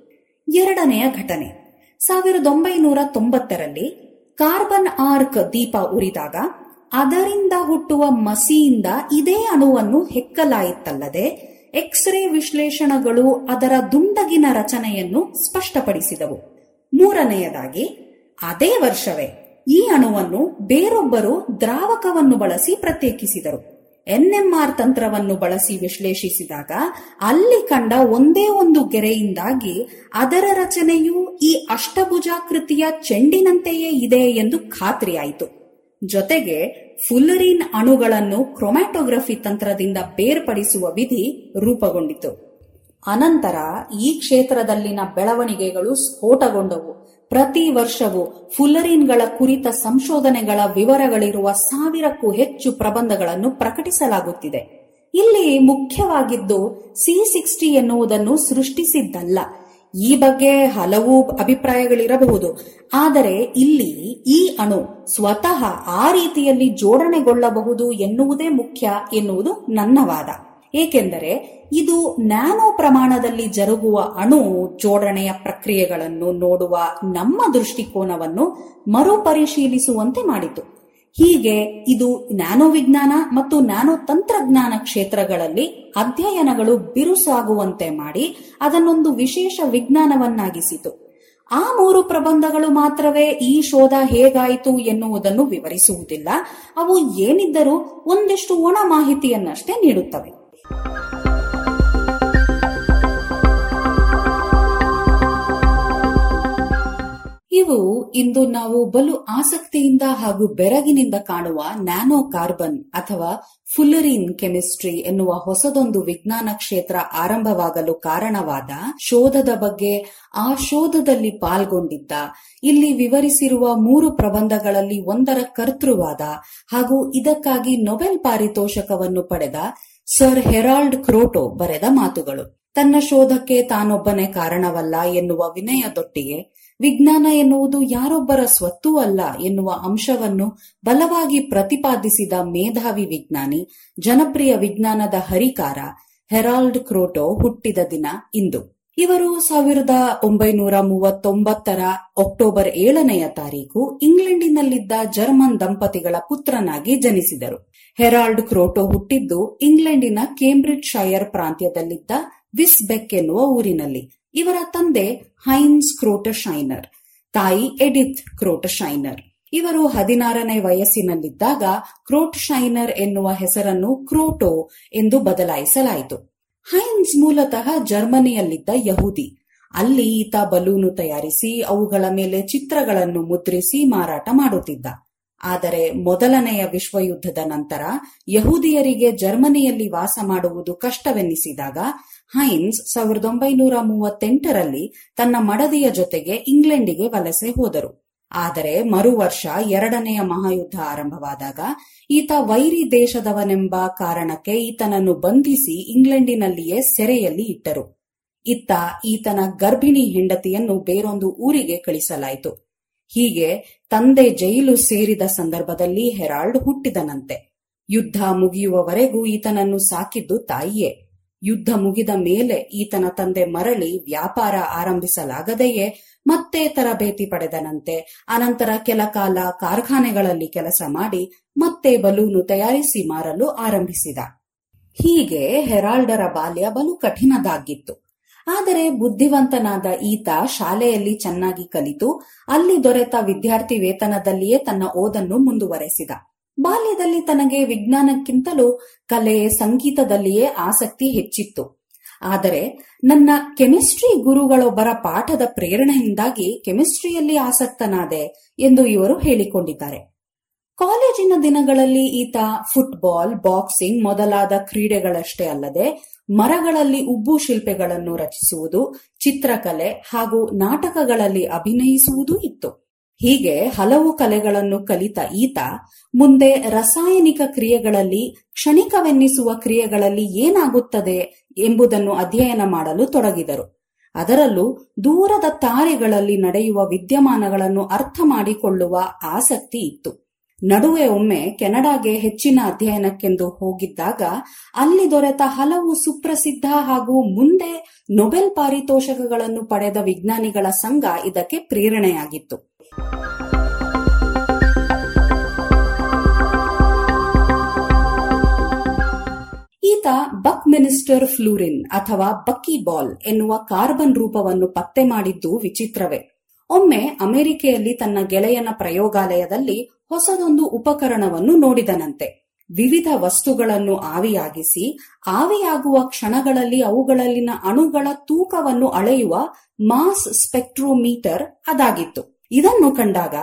ಎರಡನೆಯ ಘಟನೆ. ಸಾವಿರದ ಒಂಬೈನೂರ ತೊಂಬತ್ತರಲ್ಲಿ ಕಾರ್ಬನ್ ಆರ್ಕ್ ದೀಪ ಉರಿದಾಗ ಅದರಿಂದ ಹುಟ್ಟುವ ಮಸಿಯಿಂದ ಇದೇ ಅಣುವನ್ನು ಹೆಕ್ಕಲಾಯಿತಲ್ಲದೆ ಎಕ್ಸ್ರೇ ವಿಶ್ಲೇಷಣಗಳು ಅದರ ದುಂಡಗಿನ ರಚನೆಯನ್ನು ಸ್ಪಷ್ಟಪಡಿಸಿದವು. ಮೂರನೆಯದಾಗಿ, ಅದೇ ವರ್ಷವೇ ಈ ಅಣುವನ್ನು ಬೇರೊಬ್ಬರು ದ್ರಾವಕವನ್ನು ಬಳಸಿ ಪ್ರತ್ಯೇಕಿಸಿದರು. ಎನ್ಎಂಆರ್ ತಂತ್ರವನ್ನು ಬಳಸಿ ವಿಶ್ಲೇಷಿಸಿದಾಗ ಅಲ್ಲಿ ಕಂಡ ಒಂದೇ ಒಂದು ಗೆರೆಯಿಂದಾಗಿ ಅದರ ರಚನೆಯು ಈ ಅಷ್ಟಭುಜಾಕೃತಿಯ ಚೆಂಡಿನಂತೆಯೇ ಇದೆ ಎಂದು ಖಾತ್ರಿಯಾಯಿತು. ಜೊತೆಗೆ ಫುಲ್ಲರಿನ್ ಅಣುಗಳನ್ನು ಕ್ರೊಮ್ಯಾಟೋಗ್ರಫಿ ತಂತ್ರದಿಂದ ಬೇರ್ಪಡಿಸುವ ವಿಧಿ ರೂಪುಗೊಂಡಿತು. ಅನಂತರ ಈ ಕ್ಷೇತ್ರದಲ್ಲಿನ ಬೆಳವಣಿಗೆಗಳು ಸ್ಫೋಟಗೊಂಡವು. ಪ್ರತಿ ವರ್ಷವೂ ಫುಲ್ಲರಿನ್ಗಳ ಕುರಿತ ಸಂಶೋಧನೆಗಳ ವಿವರಗಳಿರುವ ಸಾವಿರಕ್ಕೂ ಹೆಚ್ಚು ಪ್ರಬಂಧಗಳನ್ನು ಪ್ರಕಟಿಸಲಾಗುತ್ತಿದೆ. ಇಲ್ಲಿ ಮುಖ್ಯವಾಗಿದ್ದು, ಸಿ ಸಿಕ್ಸ್ಟಿ ಎನ್ನುವುದನ್ನು ಸೃಷ್ಟಿಸಿದ್ದಲ್ಲ. ಈ ಬಗ್ಗೆ ಹಲವು ಅಭಿಪ್ರಾಯಗಳಿರಬಹುದು. ಆದರೆ ಇಲ್ಲಿ ಈ ಅಣು ಸ್ವತಃ ಆ ರೀತಿಯಲ್ಲಿ ಜೋಡಣೆಗೊಳ್ಳಬಹುದು ಎನ್ನುವುದೇ ಮುಖ್ಯ ಎನ್ನುವುದು ನನ್ನ ವಾದ. ಏಕೆಂದರೆ ಇದು ನ್ಯಾನೋ ಪ್ರಮಾಣದಲ್ಲಿ ಜರುಗುವ ಅಣು ಜೋಡಣೆಯ ಪ್ರಕ್ರಿಯೆಗಳನ್ನು ನೋಡುವ ನಮ್ಮ ದೃಷ್ಟಿಕೋನವನ್ನು ಮರುಪರಿಶೀಲಿಸುವಂತೆ ಮಾಡಿತು. ಹೀಗೆ ಇದು ನ್ಯಾನೋ ವಿಜ್ಞಾನ ಮತ್ತು ನ್ಯಾನೋ ತಂತ್ರಜ್ಞಾನ ಕ್ಷೇತ್ರಗಳಲ್ಲಿ ಅಧ್ಯಯನಗಳು ಬಿರುಸಾಗುವಂತೆ ಮಾಡಿ ಅದನ್ನೊಂದು ವಿಶೇಷ ವಿಜ್ಞಾನವನ್ನಾಗಿಸಿತು. ಆ ಮೂರು ಪ್ರಬಂಧಗಳು ಮಾತ್ರವೇ ಈ ಶೋಧ ಹೇಗಾಯಿತು ಎನ್ನುವುದನ್ನು ವಿವರಿಸುವುದಿಲ್ಲ. ಅವು ಏನಿದ್ದರೂ ಒಂದಿಷ್ಟು ಒಣ ಮಾಹಿತಿಯನ್ನಷ್ಟೇ ನೀಡುತ್ತವೆ. ಇವು ಇಂದು ನಾವು ಬಲು ಆಸಕ್ತಿಯಿಂದ ಹಾಗೂ ಬೆರಗಿನಿಂದ ಕಾಣುವ ನ್ಯಾನೋ ಕಾರ್ಬನ್ ಅಥವಾ ಫುಲ್ಲರಿನ್ ಕೆಮಿಸ್ಟ್ರಿ ಎನ್ನುವ ಹೊಸದೊಂದು ವಿಜ್ಞಾನ ಕ್ಷೇತ್ರ ಆರಂಭವಾಗಲು ಕಾರಣವಾದ ಶೋಧದ ಬಗ್ಗೆ ಆ ಶೋಧದಲ್ಲಿ ಪಾಲ್ಗೊಂಡಿದ್ದ, ಇಲ್ಲಿ ವಿವರಿಸಿರುವ ಮೂರು ಪ್ರಬಂಧಗಳಲ್ಲಿ ಒಂದರ ಕರ್ತೃವಾದ ಹಾಗೂ ಇದಕ್ಕಾಗಿ ನೊಬೆಲ್ ಪಾರಿತೋಷಕವನ್ನು ಪಡೆದ ಸರ್ ಹೆರಾಲ್ಡ್ ಕ್ರೋಟೋ ಬರೆದ ಮಾತುಗಳು. ತನ್ನ ಶೋಧಕ್ಕೆ ತಾನೊಬ್ಬನೇ ಕಾರಣವಲ್ಲ ಎನ್ನುವ ವಿನಯದೊಟ್ಟಿಗೆ ವಿಜ್ಞಾನ ಎನ್ನುವುದು ಯಾರೊಬ್ಬರ ಸ್ವತ್ತೂ ಅಲ್ಲ ಎನ್ನುವ ಅಂಶವನ್ನು ಬಲವಾಗಿ ಪ್ರತಿಪಾದಿಸಿದ ಮೇಧಾವಿ ವಿಜ್ಞಾನಿ, ಜನಪ್ರಿಯ ವಿಜ್ಞಾನದ ಹರಿಕಾರ ಹೆರಾಲ್ಡ್ ಕ್ರೋಟೋ ಹುಟ್ಟಿದ ದಿನ ಇಂದು. ಇವರು ಸಾವಿರದ ಒಂಬೈನೂರ ಮೂವತ್ತೊಂಬತ್ತರ ಅಕ್ಟೋಬರ್ ಏಳನೆಯ ತಾರೀಕು ಇಂಗ್ಲೆಂಡಿನಲ್ಲಿದ್ದ ಜರ್ಮನ್ ದಂಪತಿಗಳ ಪುತ್ರನಾಗಿ ಜನಿಸಿದರು. ಹೆರಾಲ್ಡ್ ಕ್ರೋಟೋ ಹುಟ್ಟಿದ್ದು ಇಂಗ್ಲೆಂಡಿನ ಕೇಂಬ್ರಿಡ್ಜ್ ಶೈರ್ ಪ್ರಾಂತ್ಯದಲ್ಲಿದ್ದ ವಿಸ್ಬೆಕ್ ಎನ್ನುವ ಊರಿನಲ್ಲಿ. ಇವರ ತಂದೆ ಹೈನ್ಸ್ ಕ್ರೋಟಶೈನರ್, ತಾಯಿ ಎಡಿತ್ ಕ್ರೋಟಶೈನರ್. ಇವರು ಹದಿನಾರನೇ ವಯಸ್ಸಿನಲ್ಲಿದ್ದಾಗ ಕ್ರೋಟ್ಶೈನರ್ ಎನ್ನುವ ಹೆಸರನ್ನು ಕ್ರೋಟೋ ಎಂದು ಬದಲಾಯಿಸಲಾಯಿತು. ಹೈನ್ಸ್ ಮೂಲತಃ ಜರ್ಮನಿಯಲ್ಲಿದ್ದ ಯಹೂದಿ. ಅಲ್ಲಿ ಈತ ಬಲೂನು ತಯಾರಿಸಿ, ಅವುಗಳ ಮೇಲೆ ಚಿತ್ರಗಳನ್ನು ಮುದ್ರಿಸಿ ಮಾರಾಟ ಮಾಡುತ್ತಿದ್ದ. ಆದರೆ ಮೊದಲನೆಯ ವಿಶ್ವಯುದ್ಧದ ನಂತರ ಯಹೂದಿಯರಿಗೆ ಜರ್ಮನಿಯಲ್ಲಿ ವಾಸ ಮಾಡುವುದು ಕಷ್ಟವೆನ್ನಿಸಿದಾಗ ಹೈನ್ಸ್ ಸಾವಿರದ ಒಂಬೈನೂರ ಮೂವತ್ತೆಂಟರಲ್ಲಿ ತನ್ನ ಮಡದಿಯ ಜೊತೆಗೆ ಇಂಗ್ಲೆಂಡಿಗೆ ವಲಸೆ ಹೋದರು. ಆದರೆ ಮರು ವರ್ಷ ಎರಡನೆಯ ಮಹಾಯುದ್ಧ ಆರಂಭವಾದಾಗ ಈತ ವೈರಿ ದೇಶದವನೆಂಬ ಕಾರಣಕ್ಕೆ ಈತನನ್ನು ಬಂಧಿಸಿ ಇಂಗ್ಲೆಂಡಿನಲ್ಲಿಯೇ ಸೆರೆಯಲ್ಲಿ ಇಟ್ಟರು. ಇತ್ತ ಈತನ ಗರ್ಭಿಣಿ ಹೆಂಡತಿಯನ್ನು ಬೇರೊಂದು ಊರಿಗೆ ಕಳಿಸಲಾಯಿತು. ಹೀಗೆ ತಂದೆ ಜೈಲು ಸೇರಿದ ಸಂದರ್ಭದಲ್ಲಿ ಹೆರಾಲ್ಡ್ ಹುಟ್ಟಿದನಂತೆ. ಯುದ್ಧ ಮುಗಿಯುವವರೆಗೂ ಈತನನ್ನು ಸಾಕಿದ್ದು ತಾಯಿಯೇ. ಯುದ್ಧ ಮುಗಿದ ಮೇಲೆ ಈತನ ತಂದೆ ಮರಳಿ ವ್ಯಾಪಾರ ಆರಂಭಿಸಲಾಗದೆಯೇ ಮತ್ತೆ ತರಬೇತಿ ಪಡೆದನಂತೆ. ಅನಂತರ ಕೆಲ ಕಾಲ ಕಾರ್ಖಾನೆಗಳಲ್ಲಿ ಕೆಲಸ ಮಾಡಿ ಮತ್ತೆ ಬಲೂನು ತಯಾರಿಸಿ ಮಾರಲು ಆರಂಭಿಸಿದ. ಹೀಗೆ ಹೆರಾಲ್ಡರ ಬಾಲ್ಯ ಬಲು ಕಠಿಣದಾಗಿತ್ತು. ಆದರೆ ಬುದ್ಧಿವಂತನಾದ ಈತ ಶಾಲೆಯಲ್ಲಿ ಚೆನ್ನಾಗಿ ಕಲಿತು, ಅಲ್ಲಿ ದೊರೆತ ವಿದ್ಯಾರ್ಥಿ ವೇತನದಲ್ಲಿಯೇ ತನ್ನ ಓದನ್ನು ಮುಂದುವರೆಸಿದ. ಬಾಲ್ಯದಲ್ಲಿ ತನಗೆ ವಿಜ್ಞಾನಕ್ಕಿಂತಲೂ ಕಲೆ ಸಂಗೀತದಲ್ಲಿಯೇ ಆಸಕ್ತಿ ಹೆಚ್ಚಿತ್ತು. ಆದರೆ ನನ್ನ ಕೆಮಿಸ್ಟ್ರಿ ಗುರುಗಳೊಬ್ಬರ ಪಾಠದ ಪ್ರೇರಣೆಯಿಂದಾಗಿ ಕೆಮಿಸ್ಟ್ರಿಯಲ್ಲಿ ಆಸಕ್ತನಾದೆ ಎಂದು ಇವರು ಹೇಳಿಕೊಂಡಿದ್ದಾರೆ. ಕಾಲೇಜಿನ ದಿನಗಳಲ್ಲಿ ಈತ ಫುಟ್ಬಾಲ್, ಬಾಕ್ಸಿಂಗ್ ಮೊದಲಾದ ಕ್ರೀಡೆಗಳಷ್ಟೇ ಅಲ್ಲದೆ ಮರಗಳಲ್ಲಿ ಉಬ್ಬು ಶಿಲ್ಪಗಳನ್ನು ರಚಿಸುವುದು, ಚಿತ್ರಕಲೆ ಹಾಗೂ ನಾಟಕಗಳಲ್ಲಿ ಅಭಿನಯಿಸುವುದೂ ಇತ್ತು. ಹೀಗೆ ಹಲವು ಕಲೆಗಳನ್ನು ಕಲಿತ ಈತ ಮುಂದೆ ರಾಸಾಯನಿಕ ಕ್ರಿಯೆಗಳಲ್ಲಿ ಕ್ಷಣಿಕವೆನ್ನಿಸುವ ಕ್ರಿಯೆಗಳಲ್ಲಿ ಏನಾಗುತ್ತದೆ ಎಂಬುದನ್ನು ಅಧ್ಯಯನ ಮಾಡಲು ತೊಡಗಿದರು. ಅದರಲ್ಲೂ ದೂರದ ತಾರೆಗಳಲ್ಲಿ ನಡೆಯುವ ವಿದ್ಯಮಾನಗಳನ್ನು ಅರ್ಥ ಮಾಡಿಕೊಳ್ಳುವ ಆಸಕ್ತಿ ಇತ್ತು. ನಡುವೆ ಒಮ್ಮೆ ಕೆನಡಾಗೆ ಹೆಚ್ಚಿನ ಅಧ್ಯಯನಕ್ಕೆಂದು ಹೋಗಿದ್ದಾಗ ಅಲ್ಲಿ ದೊರೆತ ಹಲವು ಸುಪ್ರಸಿದ್ಧ ಹಾಗೂ ಮುಂದೆ ನೊಬೆಲ್ ಪಾರಿತೋಷಕಗಳನ್ನು ಪಡೆದ ವಿಜ್ಞಾನಿಗಳ ಸಂಘ ಇದಕ್ಕೆ ಪ್ರೇರಣೆಯಾಗಿತ್ತು. ಈತ ಬಕ್ ಮಿನಿಸ್ಟರ್ ಫ್ಲೂರಿನ್ ಅಥವಾ ಬಕ್ಕಿ ಬಾಲ್ ಎನ್ನುವ ಕಾರ್ಬನ್ ರೂಪವನ್ನು ಪತ್ತೆ ಮಾಡಿದ್ದು ವಿಚಿತ್ರವೇ. ಒಮ್ಮೆ ಅಮೆರಿಕೆಯಲ್ಲಿ ತನ್ನ ಗೆಳೆಯನ ಪ್ರಯೋಗಾಲಯದಲ್ಲಿ ಹೊಸದೊಂದು ಉಪಕರಣವನ್ನು ನೋಡಿದನಂತೆ. ವಿವಿಧ ವಸ್ತುಗಳನ್ನು ಆವಿಯಾಗಿಸಿ, ಆವಿಯಾಗುವ ಕ್ಷಣಗಳಲ್ಲಿ ಅವುಗಳಲ್ಲಿನ ಅಣುಗಳ ತೂಕವನ್ನು ಅಳೆಯುವ ಮಾಸ್ ಸ್ಪೆಕ್ಟ್ರೋಮೀಟರ್ ಅದಾಗಿತ್ತು. ಇದನ್ನು ಕಂಡಾಗ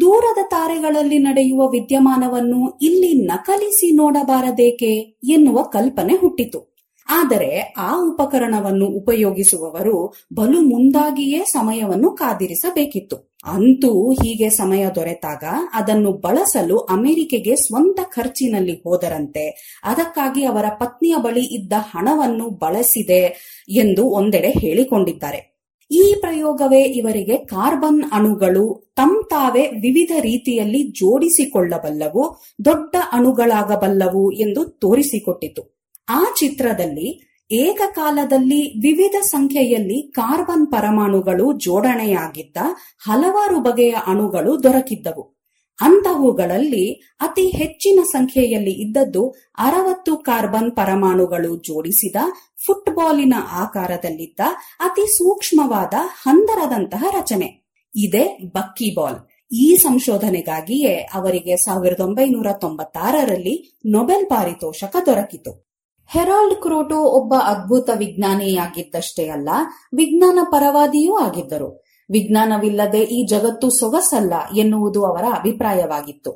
ದೂರದ ತಾರೆಗಳಲ್ಲಿ ನಡೆಯುವ ವಿದ್ಯಮಾನವನ್ನು ಇಲ್ಲಿ ನಕಲಿಸಿ ನೋಡಬಾರದೇಕೆ ಎನ್ನುವ ಕಲ್ಪನೆ ಹುಟ್ಟಿತು. ಆದರೆ ಆ ಉಪಕರಣವನ್ನು ಉಪಯೋಗಿಸುವವರು ಬಲು ಮುಂದಾಗಿಯೇ ಸಮಯವನ್ನು ಕಾದಿರಿಸಬೇಕಿತ್ತು. ಅಂತೂ ಹೀಗೆ ಸಮಯ ದೊರೆತಾಗ ಅದನ್ನು ಬಳಸಲು ಅಮೆರಿಕೆಗೆ ಸ್ವಂತ ಖರ್ಚಿನಲ್ಲಿ ಹೋದರಂತೆ ಅದಕ್ಕಾಗಿ ಅವರ ಪತ್ನಿಯ ಬಳಿ ಇದ್ದ ಹಣವನ್ನು ಬಳಸಿದೆ ಎಂದು ಒಂದೆಡೆ ಹೇಳಿಕೊಂಡಿದ್ದಾರೆ. ಈ ಪ್ರಯೋಗವೇ ಇವರಿಗೆ ಕಾರ್ಬನ್ ಅಣುಗಳು ತಂತಾವೇ ವಿವಿಧ ರೀತಿಯಲ್ಲಿ ಜೋಡಿಸಿಕೊಳ್ಳಬಲ್ಲವು, ದೊಡ್ಡ ಅಣುಗಳಾಗಬಲ್ಲವು ಎಂದು ತೋರಿಸಿಕೊಟ್ಟಿತು. ಆ ಚಿತ್ರದಲ್ಲಿ ಏಕಕಾಲದಲ್ಲಿ ವಿವಿಧ ಸಂಖ್ಯೆಯಲ್ಲಿ ಕಾರ್ಬನ್ ಪರಮಾಣುಗಳು ಜೋಡಣೆಯಾಗಿದ್ದ ಹಲವಾರು ಬಗೆಯ ಅಣುಗಳು ದೊರಕಿದ್ದವು. ಅಂತಹವುಗಳಲ್ಲಿ ಅತಿ ಹೆಚ್ಚಿನ ಸಂಖ್ಯೆಯಲ್ಲಿ ಇದ್ದದ್ದು ಅರವತ್ತು ಕಾರ್ಬನ್ ಪರಮಾಣುಗಳು ಜೋಡಿಸಿದ ಫುಟ್ಬಾಲಿನ ಆಕಾರದಲ್ಲಿದ್ದ ಅತಿ ಸೂಕ್ಷ್ಮವಾದ ಹಂದರದಂತಹ ರಚನೆ. ಇದೇ ಬಕ್ಕಿಬಾಲ್ ಈ ಸಂಶೋಧನೆಗಾಗಿಯೇ ಅವರಿಗೆ ಸಾವಿರದ ಒಂಬೈನೂರ ತೊಂಬತ್ತಾರರಲ್ಲಿ ನೊಬೆಲ್ ಪಾರಿತೋಷಕ ದೊರಕಿತು. ಹೆರಾಲ್ಡ್ ಕ್ರೋಟೋ ಒಬ್ಬ ಅದ್ಭುತ ವಿಜ್ಞಾನಿಯಾಗಿದ್ದಷ್ಟೇ ಅಲ್ಲ, ವಿಜ್ಞಾನ ಪರವಾದಿಯೂ ಆಗಿದ್ದರು. ವಿಜ್ಞಾನವಿಲ್ಲದೆ ಈ ಜಗತ್ತು ಸೊಗಸಲ್ಲ ಎನ್ನುವುದು ಅವರ ಅಭಿಪ್ರಾಯವಾಗಿತ್ತು.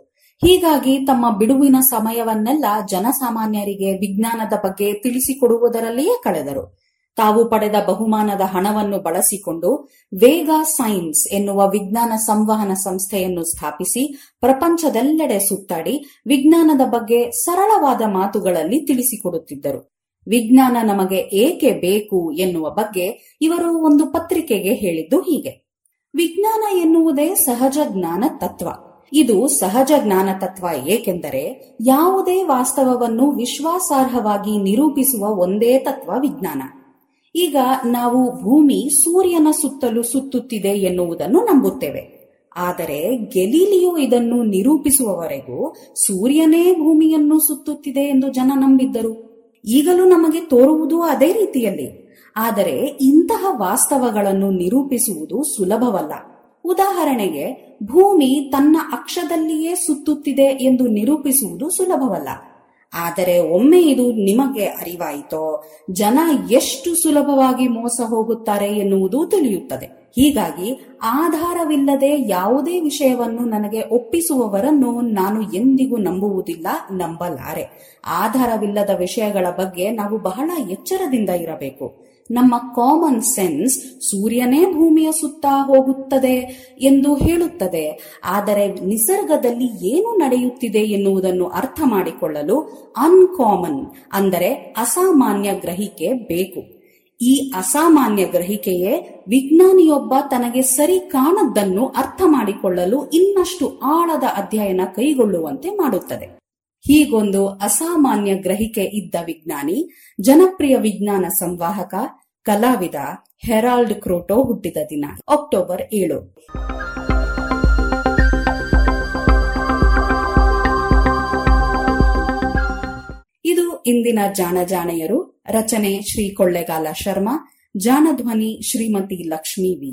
ಹೀಗಾಗಿ ತಮ್ಮ ಬಿಡುವಿನ ಸಮಯವನ್ನೆಲ್ಲ ಜನಸಾಮಾನ್ಯರಿಗೆ ವಿಜ್ಞಾನದ ಬಗ್ಗೆ ತಿಳಿಸಿಕೊಡುವುದರಲ್ಲಿಯೇ ಕಳೆದರು. ತಾವು ಪಡೆದ ಬಹುಮಾನದ ಹಣವನ್ನು ಬಳಸಿಕೊಂಡು ವೇಗ ಸೈನ್ಸ್ ಎನ್ನುವ ವಿಜ್ಞಾನ ಸಂವಹನ ಸಂಸ್ಥೆಯನ್ನು ಸ್ಥಾಪಿಸಿ ಪ್ರಪಂಚದೆಲ್ಲೆಡೆ ಸುತ್ತಾಡಿ ವಿಜ್ಞಾನದ ಬಗ್ಗೆ ಸರಳವಾದ ಮಾತುಗಳಲ್ಲಿ ತಿಳಿಸಿಕೊಡುತ್ತಿದ್ದರು. ವಿಜ್ಞಾನ ನಮಗೆ ಏಕೆ ಬೇಕು ಎನ್ನುವ ಬಗ್ಗೆ ಇವರು ಒಂದು ಪತ್ರಿಕೆಗೆ ಹೇಳಿದ್ದು ಹೀಗೆ. ವಿಜ್ಞಾನ ಎನ್ನುವುದೇ ಸಹಜ ಜ್ಞಾನ ತತ್ವ. ಇದು ಸಹಜ ಜ್ಞಾನ ತತ್ವ ಏಕೆಂದರೆ ಯಾವುದೇ ವಾಸ್ತವವನ್ನು ವಿಶ್ವಾಸಾರ್ಹವಾಗಿ ನಿರೂಪಿಸುವ ಒಂದೇ ತತ್ವ ವಿಜ್ಞಾನ. ಈಗ ನಾವು ಭೂಮಿ ಸೂರ್ಯನ ಸುತ್ತಲೂ ಸುತ್ತುತ್ತಿದೆ ಎನ್ನುವುದನ್ನು ನಂಬುತ್ತೇವೆ. ಆದರೆ ಗೆಲೀಲಿಯು ಇದನ್ನು ನಿರೂಪಿಸುವವರೆಗೂ ಸೂರ್ಯನೇ ಭೂಮಿಯನ್ನು ಸುತ್ತುತ್ತಿದೆ ಎಂದು ಜನ ನಂಬಿದ್ದರು. ಈಗಲೂ ನಮಗೆ ತೋರುವುದು ಅದೇ ರೀತಿಯಲ್ಲಿ. ಆದರೆ ಇಂತಹ ವಾಸ್ತವಗಳನ್ನು ನಿರೂಪಿಸುವುದು ಸುಲಭವಲ್ಲ. ಉದಾಹರಣೆಗೆ, ಭೂಮಿ ತನ್ನ ಅಕ್ಷದಲ್ಲಿಯೇ ಸುತ್ತುತ್ತಿದೆ ಎಂದು ನಿರೂಪಿಸುವುದು ಸುಲಭವಲ್ಲ. ಆದರೆ ಒಮ್ಮೆ ಇದು ನಿಮಗೆ ಅರಿವಾಯಿತೋ, ಜನ ಎಷ್ಟು ಸುಲಭವಾಗಿ ಮೋಸ ಹೋಗುತ್ತಾರೆ ಎನ್ನುವುದು ತಿಳಿಯುತ್ತದೆ. ಹೀಗಾಗಿ ಆಧಾರವಿಲ್ಲದೆ ಯಾವುದೇ ವಿಷಯವನ್ನು ನನಗೆ ಒಪ್ಪಿಸುವವರನ್ನು ನಾನು ಎಂದಿಗೂ ನಂಬುವುದಿಲ್ಲ, ನಂಬಲಾರೆ. ಆಧಾರವಿಲ್ಲದ ವಿಷಯಗಳ ಬಗ್ಗೆ ನಾವು ಬಹಳ ಎಚ್ಚರದಿಂದ ಇರಬೇಕು. ನಮ್ಮ ಕಾಮನ್ ಸೆನ್ಸ್ ಸೂರ್ಯನೇ ಭೂಮಿಯ ಸುತ್ತ ಹೋಗುತ್ತದೆ ಎಂದು ಹೇಳುತ್ತದೆ. ಆದರೆ ನಿಸರ್ಗದಲ್ಲಿ ಏನು ನಡೆಯುತ್ತಿದೆ ಎನ್ನುವುದನ್ನು ಅರ್ಥ ಮಾಡಿಕೊಳ್ಳಲು ಅನ್ಕಾಮನ್ ಅಂದರೆ ಅಸಾಮಾನ್ಯ ಗ್ರಹಿಕೆ ಬೇಕು. ಈ ಅಸಾಮಾನ್ಯ ಗ್ರಹಿಕೆಯೇ ವಿಜ್ಞಾನಿಯೊಬ್ಬ ತನಗೆ ಸರಿ ಕಾಣದ್ದನ್ನು ಅರ್ಥ ಮಾಡಿಕೊಳ್ಳಲು ಇನ್ನಷ್ಟು ಆಳದ ಅಧ್ಯಯನ ಕೈಗೊಳ್ಳುವಂತೆ ಮಾಡುತ್ತದೆ. ಹೀಗೊಂದು ಅಸಾಮಾನ್ಯ ಗ್ರಹಿಕೆ ಇದ್ದ ವಿಜ್ಞಾನಿ, ಜನಪ್ರಿಯ ವಿಜ್ಞಾನ ಸಂವಾಹಕ, ಕಲಾವಿದ ಹೆರಾಲ್ಡ್ ಕ್ರೋಟೋ ಹುಟ್ಟಿದ ದಿನ, ಅಕ್ಟೋಬರ್ ಏಳು. ಇದು ಇಂದಿನ ಜಾಣಜಾಣೆಯರು ರಚನೆ ಶ್ರೀ ಕೊಳ್ಳೆಗಾಲ ಶರ್ಮಾ, ಜಾಣಧ್ವನಿ ಶ್ರೀಮತಿ ಲಕ್ಷ್ಮೀ ವಿ.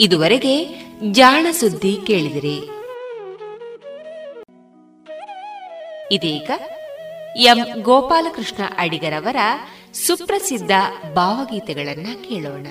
ಇದುವರೆಗೆ ಜಾಣ ಸುದ್ದಿ ಕೇಳಿದಿರಿ. ಇದೀಗ ಎಂ ಗೋಪಾಲಕೃಷ್ಣ ಅಡಿಗರವರ ಸುಪ್ರಸಿದ್ಧ ಭಾವಗೀತೆಗಳನ್ನ ಕೇಳೋಣ.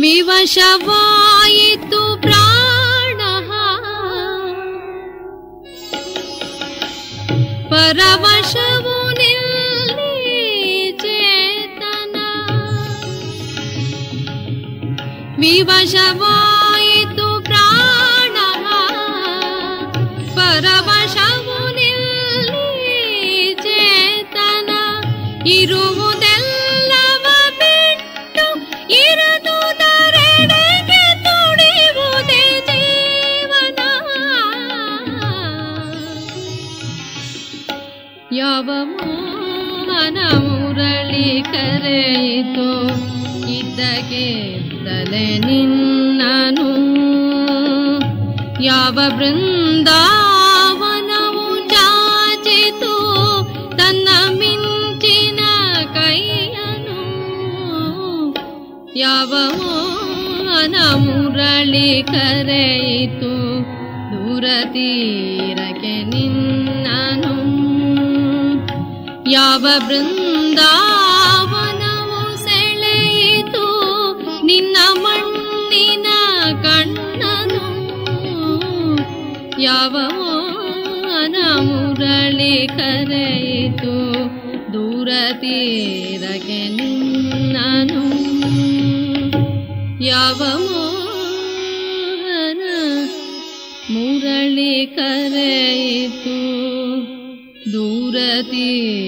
विवशवायितु प्राणः। परवशमुनि चेतना। विवशवा ಮುರಳಿ ಕರೆಯಿತು ಇದ್ದಕ್ಕೆ ತಲೆ ನಿನ್ನನು ಯಾವ ಬೃಂದಾವನವು ಚಾಚಿತು ತನ್ನ ಮಿಂಚಿನ ಕೈಯನು ಯಾವ ಮೋಹನ ಮುರಳಿ ಕರೆಯಿತು ದೂರ ತೀರಕ್ಕೆ ನಿನ್ನನು ಯಾವ ಯಾವ ಮೋಹನ ಮುರಳಿ ಕರೆಯಿತು? ದೂರ ತೀರಗೆ ನಿನ್ನನು. ಯಾವ ಮೋಹನ ಮುರಳಿ ಕರೆಯಿತು? ದೂರ ತೀರಕ್ಕೆ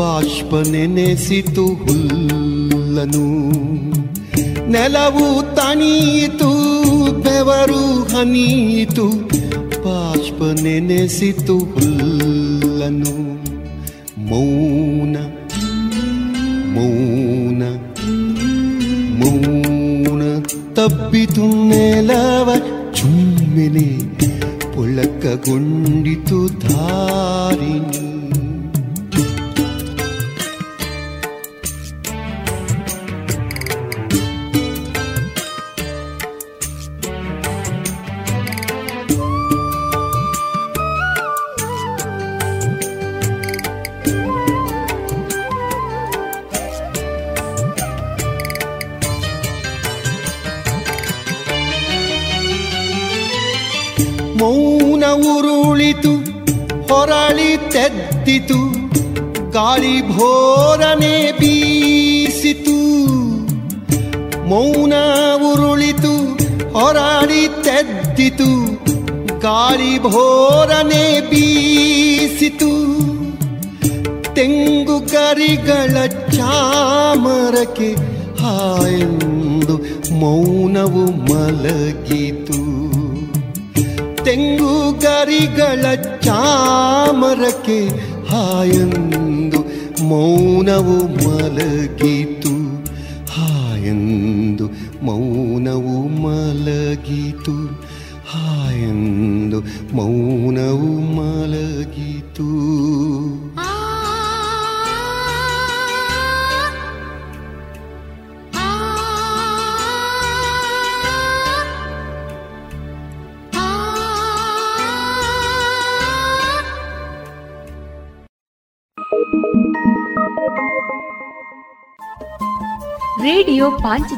ಬಾಷ್ಪ ನೆನೆಸಿತು ಹುಲ್ಲನು. ನೆಲವು ತಣಿಯಿತು ಬೆವರು ಹನಿಯಿತು. ಬಾಷ್ಪ ನೆನೆಸಿತು ಹುಲ್ಲನು. ಮೌನ ಮೌನ ಮೌನ ತಬ್ಬಿತು ನೆಲವ ಚುಮ್ಮೆನೆ ಪೊಳಕಗೊಂಡಿತು ಧಾರಿಣಿ. ಪಾರಿಭೋರನೆ ಬೀಸಿತು. ಮೌನ ಉರುಳಿತು ಹೊರಾಡಿ ತೆದ್ದಿತು. ಕಾರಿಭೋರನೆ ಬೀಸಿತು. ತೆಂಗು ಕರಿಗಳ ಚಾಮರಕ್ಕೆ ಹಾಯಂದು ಮೌನವು ಮಲಗಿತು. ತೆಂಗು ಗರಿಗಳ ಚಾಮರಕ್ಕೆ ಹಾಯಂದು ಮೌನವು ಮಲಗಿತು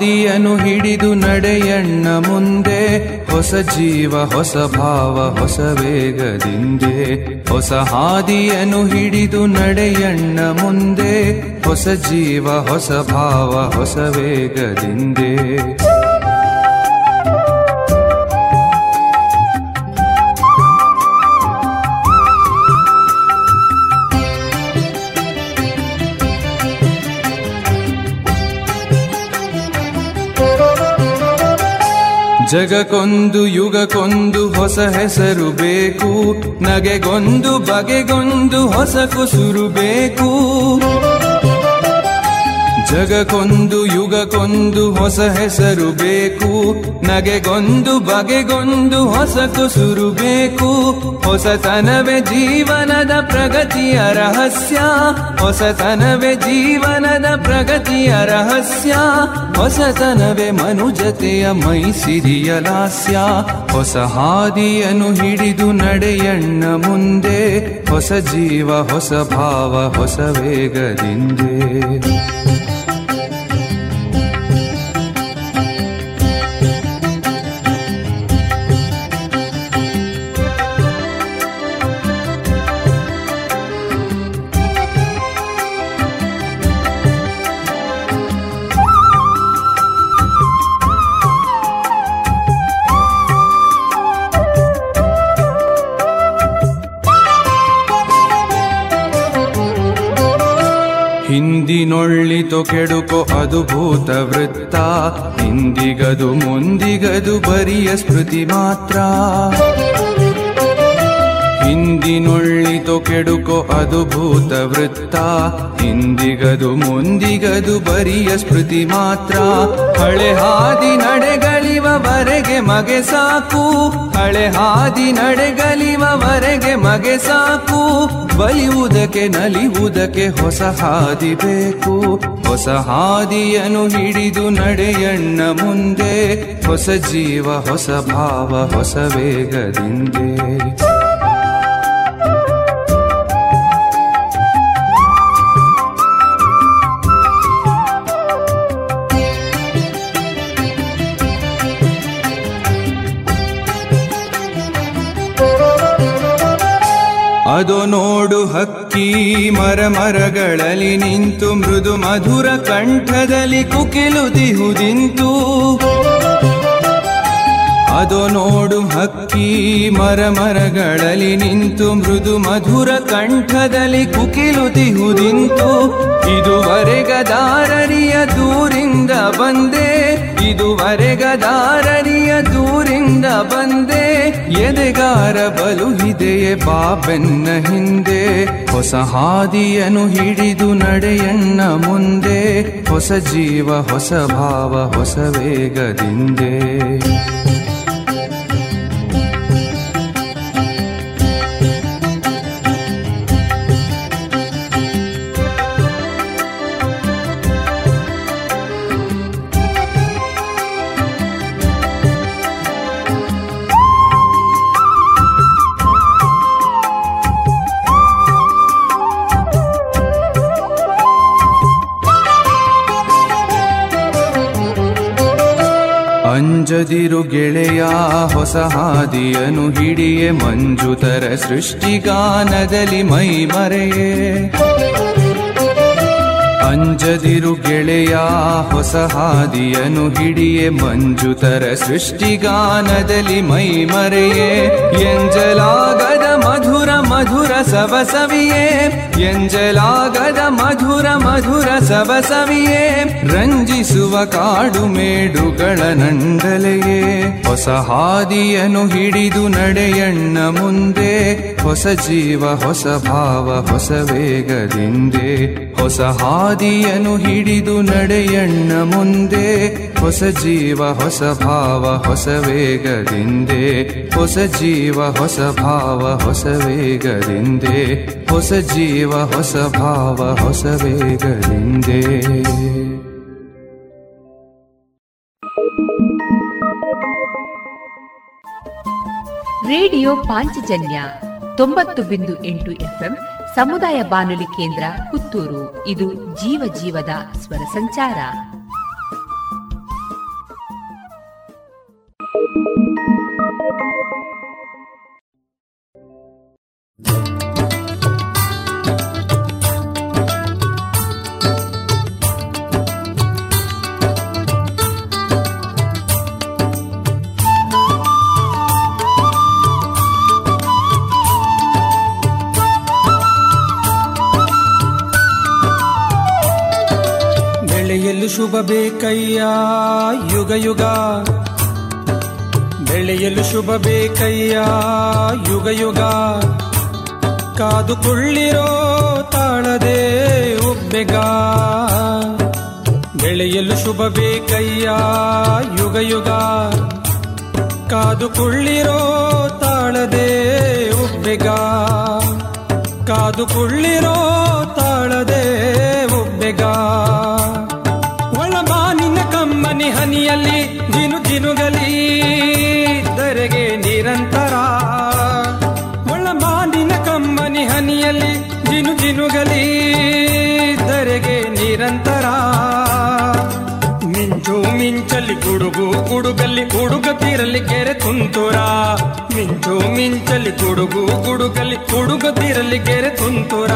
ಹಾದಿಯನ್ನು ಹಿಡಿದು ನಡೆಯಣ್ಣ ಮುಂದೆ. ಹೊಸ ಜೀವ, ಹೊಸ ಭಾವ, ಹೊಸ ವೇಗದಿಂದೆ. ಹೊಸ ಹಾದಿಯನು ಹಿಡಿದು ನಡೆಯಣ್ಣ ಮುಂದೆ. ಹೊಸ ಜೀವ, ಹೊಸ ಭಾವ, ಹೊಸ ವೇಗದಿಂದೆ. ಜಗಕ್ಕೊಂದು ಯುಗಕ್ಕೊಂದು ಹೊಸ ಹೆಸರು ಬೇಕು. ನಗೆಗೊಂದು ಬಗೆಗೊಂದು ಹೊಸ ಕುಸುರು ಬೇಕು. ಜಗಕ್ಕೊಂದು ಯುಗಕ್ಕೊಂದು ಹೊಸ ಹೆಸರು ಬೇಕು. ನಗೆಗೊಂದು ಬಗೆಗೊಂದು ಹೊಸ ಕುಸುರು ಬೇಕು. ಹೊಸತನವೇ ಜೀವನದ ಪ್ರಗತಿಯ ರಹಸ್ಯ. ಹೊಸತನವೇ ಜೀವನದ ಪ್ರಗತಿಯ ರಹಸ್ಯ. ಹೊಸತನವೇ ಮನುಜತೆಯ ಮೈಸಿರಿಯ ಲಾಸ್ಯ. ಹೊಸ ಹಾದಿಯನ್ನು ಹಿಡಿದು ನಡೆಯಣ್ಣ ಮುಂದೆ. ಹೊಸ ಜೀವ, ಹೊಸ ಭಾವ, ಹೊಸ ವೇಗದಿಂದೆ. ಕೆಡುಕೋ ಅದು ಭೂತ ವೃತ್ತ ಹಿಂದಿಗದು ಮುಂದಿಗದು ಬರಿಯ ಸ್ಮೃತಿ ಮಾತ್ರ. ಹಿಂದಿನೊಳ್ಳಿತು ಕೆಡುಕೋ ಅದು ಭೂತ ವೃತ್ತ. ಹಿಂದಿಗದು ಮುಂದಿಗದು ಬರಿಯ ಸ್ಮೃತಿ ಮಾತ್ರ. ಹಳೆ ಹಾದಿ ನಡೆಗಳಿವವರೆಗೆ ಮಗೆ ಸಾಕು. ಹಳೆ ಹಾದಿ ನಡೆಗಳಿವವರೆಗೆ ಮಗೆ ಸಾಕು. ಬಲಿಯುವುದಕ್ಕೆ ನಲಿಯುವುದಕ್ಕೆ ಹೊಸ ಹಾದಿ ಬೇಕು. ಹೊಸ ಹಾದಿಯನ್ನು ಹಿಡಿದು ನಡೆಯಣ್ಣ ಮುಂದೆ. ಹೊಸ ಜೀವ, ಹೊಸ ಭಾವ, ಹೊಸ ವೇಗದಿಂದೆ. ಅದು ನೋಡು ಹಕ್ಕಿ ಮರ ಮರಗಳಲ್ಲಿ ನಿಂತು ಮೃದು ಮಧುರ ಕಂಠದಲ್ಲಿ ಕುಕಿಲುದಿಹುದಿಂತು ಅದು ನೋಡು ಹಕ್ಕಿ ಮರ ಮರಗಳಲ್ಲಿ ನಿಂತು ಮೃದು ಮಧುರ ಕಂಠದಲ್ಲಿ ಕುಕಿಲು ದಿಹುದಿಂತು ಇದುವರೆಗದಾರರಿಯ ದೂರಿಂದ ಬಂದೆ ಇದುವರೆಗದಾರರಿಯ ದೂರಿಂದ ಬಂದೆ, ಎದೆಗಾರ ಬಲು ಇದೆಯೇ ಬಾಬೆನ್ನ ಹಿಂದೆ. ಹೊಸ ಹಾದಿಯನ್ನು ಹಿಡಿದು ನಡೆಯಣ್ಣ ಮುಂದೆ, ಹೊಸ ಜೀವ, ಹೊಸ ಭಾವ, ಹೊಸ ವೇಗದಿಂದೆ. ಗೆಳೆಯ ಹೊಸ ಹಾದಿಯನು ಹಿಡಿಯೆ ಮಂಜುತರ ಸೃಷ್ಟಿಗಾನದಲ್ಲಿ ಮೈ ಮರೆಯೇ. ಅಂಜದಿರು ಗೆಳೆಯ ಹೊಸ ಹಾದಿಯನು ಹಿಡಿಯೆ ಮಂಜುತರ ಸೃಷ್ಟಿಗಾನದಲ್ಲಿ ಮೈ ಮರೆಯೇ. ಎಂಜಲಾಗದ ಮಧುರ ಮಧುರ ಸವಸವಿಯೇ. ಎಂಜಲಾಗದ ಮಧುರ ಮಧುರ ಸವಸವಿಯೇ. ರಂಜಿಸುವ ಕಾಡು ಮೇಡುಗಳ ನಂಡಲೆಯೇ ಹೊಸ ಹಾದಿಯನು ಹಿಡಿದು ನಡೆಯಣ್ಣ ಮುಂದೆ. ಹೊಸ ಜೀವ, ಹೊಸ ಭಾವ, ಹೊಸ ವೇಗದಿಂದೆ. ಹೊಸ ಹಾದಿಯನ್ನು ಹಿಡಿದು ನಡೆಯಣ್ಣ ಮುಂದೆ. ಹೊಸ ಜೀವ, ಹೊಸ ಭಾವ, ಹೊಸ ವೇಗದಿಂದೆ. ಹೊಸ ಜೀವ, ಹೊಸ ಭಾವ ಹೊಸ ವೇಗದಿಂದೆ, ಹೊಸ ಜೀವ, ಹೊಸ ಭಾವ, ಹೊಸ ವೇಗದಿಂದೆ. ರೇಡಿಯೋ ಪಾಂಚಜನ್ಯ ತೊಂಬತ್ತು ಬಿಂದು ಎಂಟು ಎಫ್ಎಂ, ಸಮುದಾಯ ಬಾನುಲಿ ಕೇಂದ್ರ ಪುತ್ತೂರು. ಇದು ಜೀವ ಜೀವದ ಸ್ವರ ಸಂಚಾರ. ಶುಭ ಬೇಕಯ್ಯ ಯುಗ ಯುಗ. ಬೆಳೆಯಲು ಶುಭ ಬೇಕಯ್ಯ ಯುಗ ಯುಗ. ಕಾದುಕೊಳ್ಳಿರೋ ತಾಳದೆ ಒಬ್ಬೆಗ. ಬೆಳೆಯಲು ಶುಭ ಬೇಕಯ್ಯ ಯುಗ ಯುಗ. ಕಾದುಕೊಳ್ಳಿರೋ ತಾಳದೆ ಒಬ್ಬೆಗ. ಕಾದುಕೊಳ್ಳಿರೋ ತಾಳದೆ ಒಬ್ಬೆಗ. ಒಳಬಾನಿನ ಕಮ್ಮನಿ ಹನಿಯಲ್ಲಿ ದಿನು ದಿನುಗಲಿ ಧರೆಗೆ ನಿರಂತರ ಜಿನು ತರೆಗೆ ನಿರಂತರ. ಮಿಂಚು ಮಿಂಚಲಿ ಗುಡುಗು ಗುಡುಗಲ್ಲಿ ಹುಡುಗತಿರಲಿ ಕೆರೆ ತುಂತುರ. ಮಿಂಚು ಮಿಂಚಲಿ ಗುಡುಗು ಗುಡುಗಲ್ಲಿ ಹುಡುಗತಿರಲಿ ಕೆರೆ ತುಂತುರ.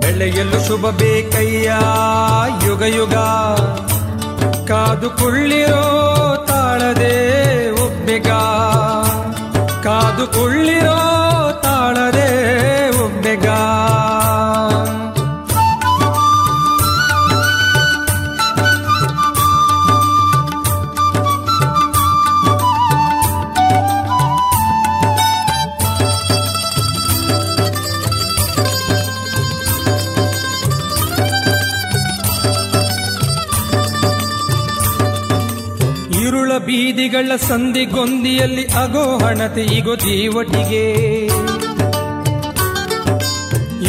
ಬೆಳೆಯಲು ಶುಭ ಬೇಕಯ್ಯ ಯುಗ ಯುಗ. ಕಾದುಕೊಳ್ಳಿರೋ ತಾಳದೆ ಒಬ್ಬೆಗ. ಕಾದುಕೊಳ್ಳಿರೋ ತಾಳದೆ ಇರುಳ ಸಂಧಿ ಗೊಂದಿಯಲ್ಲಿ ಅಗೋ ಹಣತೆ, ಇಗೋ ಜೀವಟಿಗೆ.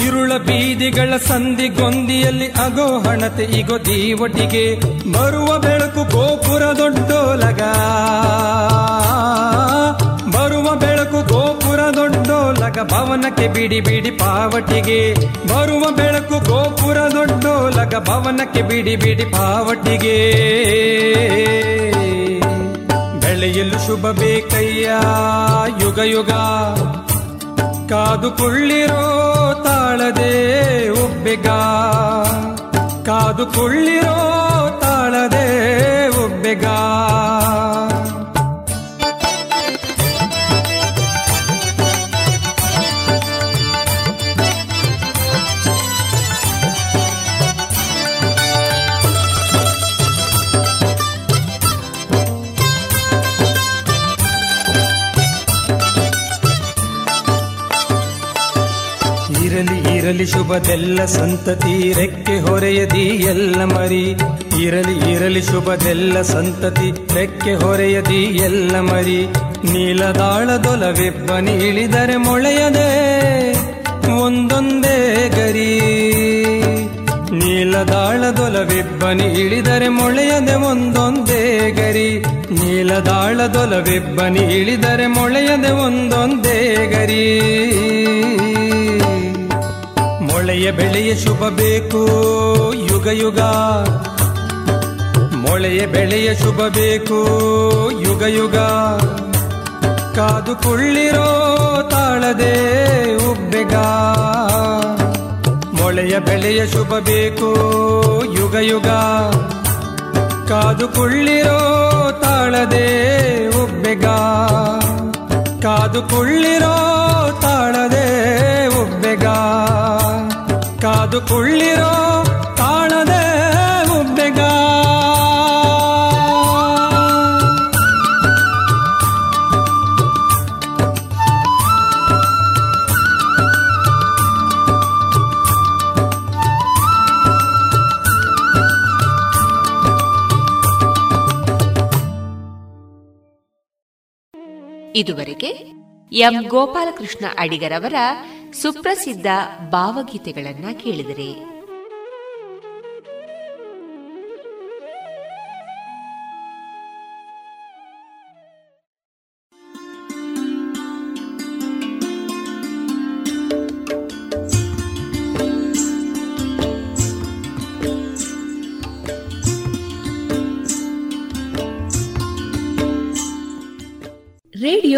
ಇರುಳ ಬೀದಿಗಳ ಸಂದಿಗೊಂದಿಯಲ್ಲಿ ಅಗೋ ಹಣತೆ, ಇಗೋ ದೀವಟಿಗೆ ಬರುವ ಬೆಳಕು ಗೋಪುರ ದೊಡ್ಡೋಲಗ ಬರುವ ಬೆಳಕು ಗೋಪುರ ದೊಡ್ಡೋಲಗ ಭವನಕ್ಕೆ ಬಿಡಿ ಬಿಡಿ ಪಾವಟಿಗೆ. ಬರುವ ಬೆಳಕು ಗೋಪುರ ದೊಡ್ಡೋಲಗ ಭವನಕ್ಕೆ ಬಿಡಿ ಬಿಡಿ ಪಾವಟಿಗೆ. ಬೆಳೆಯಲು ಶುಭ ಬೇಕಯ್ಯ. ಯುಗ ಯುಗ ಕಾದುಕೊಳ್ಳಿರೋ ತಾಳದೆ ಒಬ್ಬೆಗ ಕಾದುಕೊಳ್ಳಿರೋ ತಾಳದೆ ಒಬ್ಬೆಗ ಇರಲಿ ಶುಭದೆಲ್ಲ ಸಂತತಿ ರೆಕ್ಕೆ ಹೊರೆಯದಿ ಎಲ್ಲ ಮರಿ. ಇರಲಿ ಇರಲಿ ಶುಭದೆಲ್ಲ ಸಂತತಿ ರೆಕ್ಕೆ ಹೊರೆಯದಿ ಎಲ್ಲ ಮರಿ. ನೀಲದಾಳದೊಲವೆಬ್ಬನಿ ಇಳಿದರೆ ಮೊಳೆಯದೆ ಒಂದೊಂದೇ ಗರಿ. ನೀಲದಾಳದೊಲವೆಬ್ಬನಿ ಇಳಿದರೆ ಮೊಳೆಯದೆ ಒಂದೊಂದೇ ಗರಿ. ನೀಲದಾಳದೊಲವೆಬ್ಬನಿ ಇಳಿದರೆ ಮೊಳೆಯದೆ ಒಂದೊಂದೇ ಗರಿ. ಮೊಳೆಯ ಬೆಳೆಯ ಶುಭ ಬೇಕು. ಯುಗ ಯುಗ. ಮೊಳೆಯ ಬೆಳೆಯ ಶುಭ ಬೇಕು. ಯುಗ ಯುಗ. ಕಾದು ಕುಳ್ಳಿರೋ ತಾಳದೆ ಉಬ್ಬೆಗ. ಮೊಳೆಯ ಬೆಳೆಯ ಶುಭ ಬೇಕು. ಯುಗ ಯುಗ. ಕಾದು ಕುಳ್ಳಿರೋ ತಾಳದೆ ಉಬ್ಬೆಗ. ಕಾದು ಕುಳ್ಳಿರೋ ತಾಳದೆ ಉಬ್ಬೆಗ. ಕಾದು ಕುಳ್ಳಿರೋ ತಾಳದೆ ಉಬ್ಬೆಗ ಇದುವರೆಗೆ ಎಂ ಗೋಪಾಲಕೃಷ್ಣ ಅಡಿಗರವರ ಸುಪ್ರಸಿದ್ಧ ಭಾವಗೀತೆಗಳನ್ನ ಕೇಳಿದರೆ.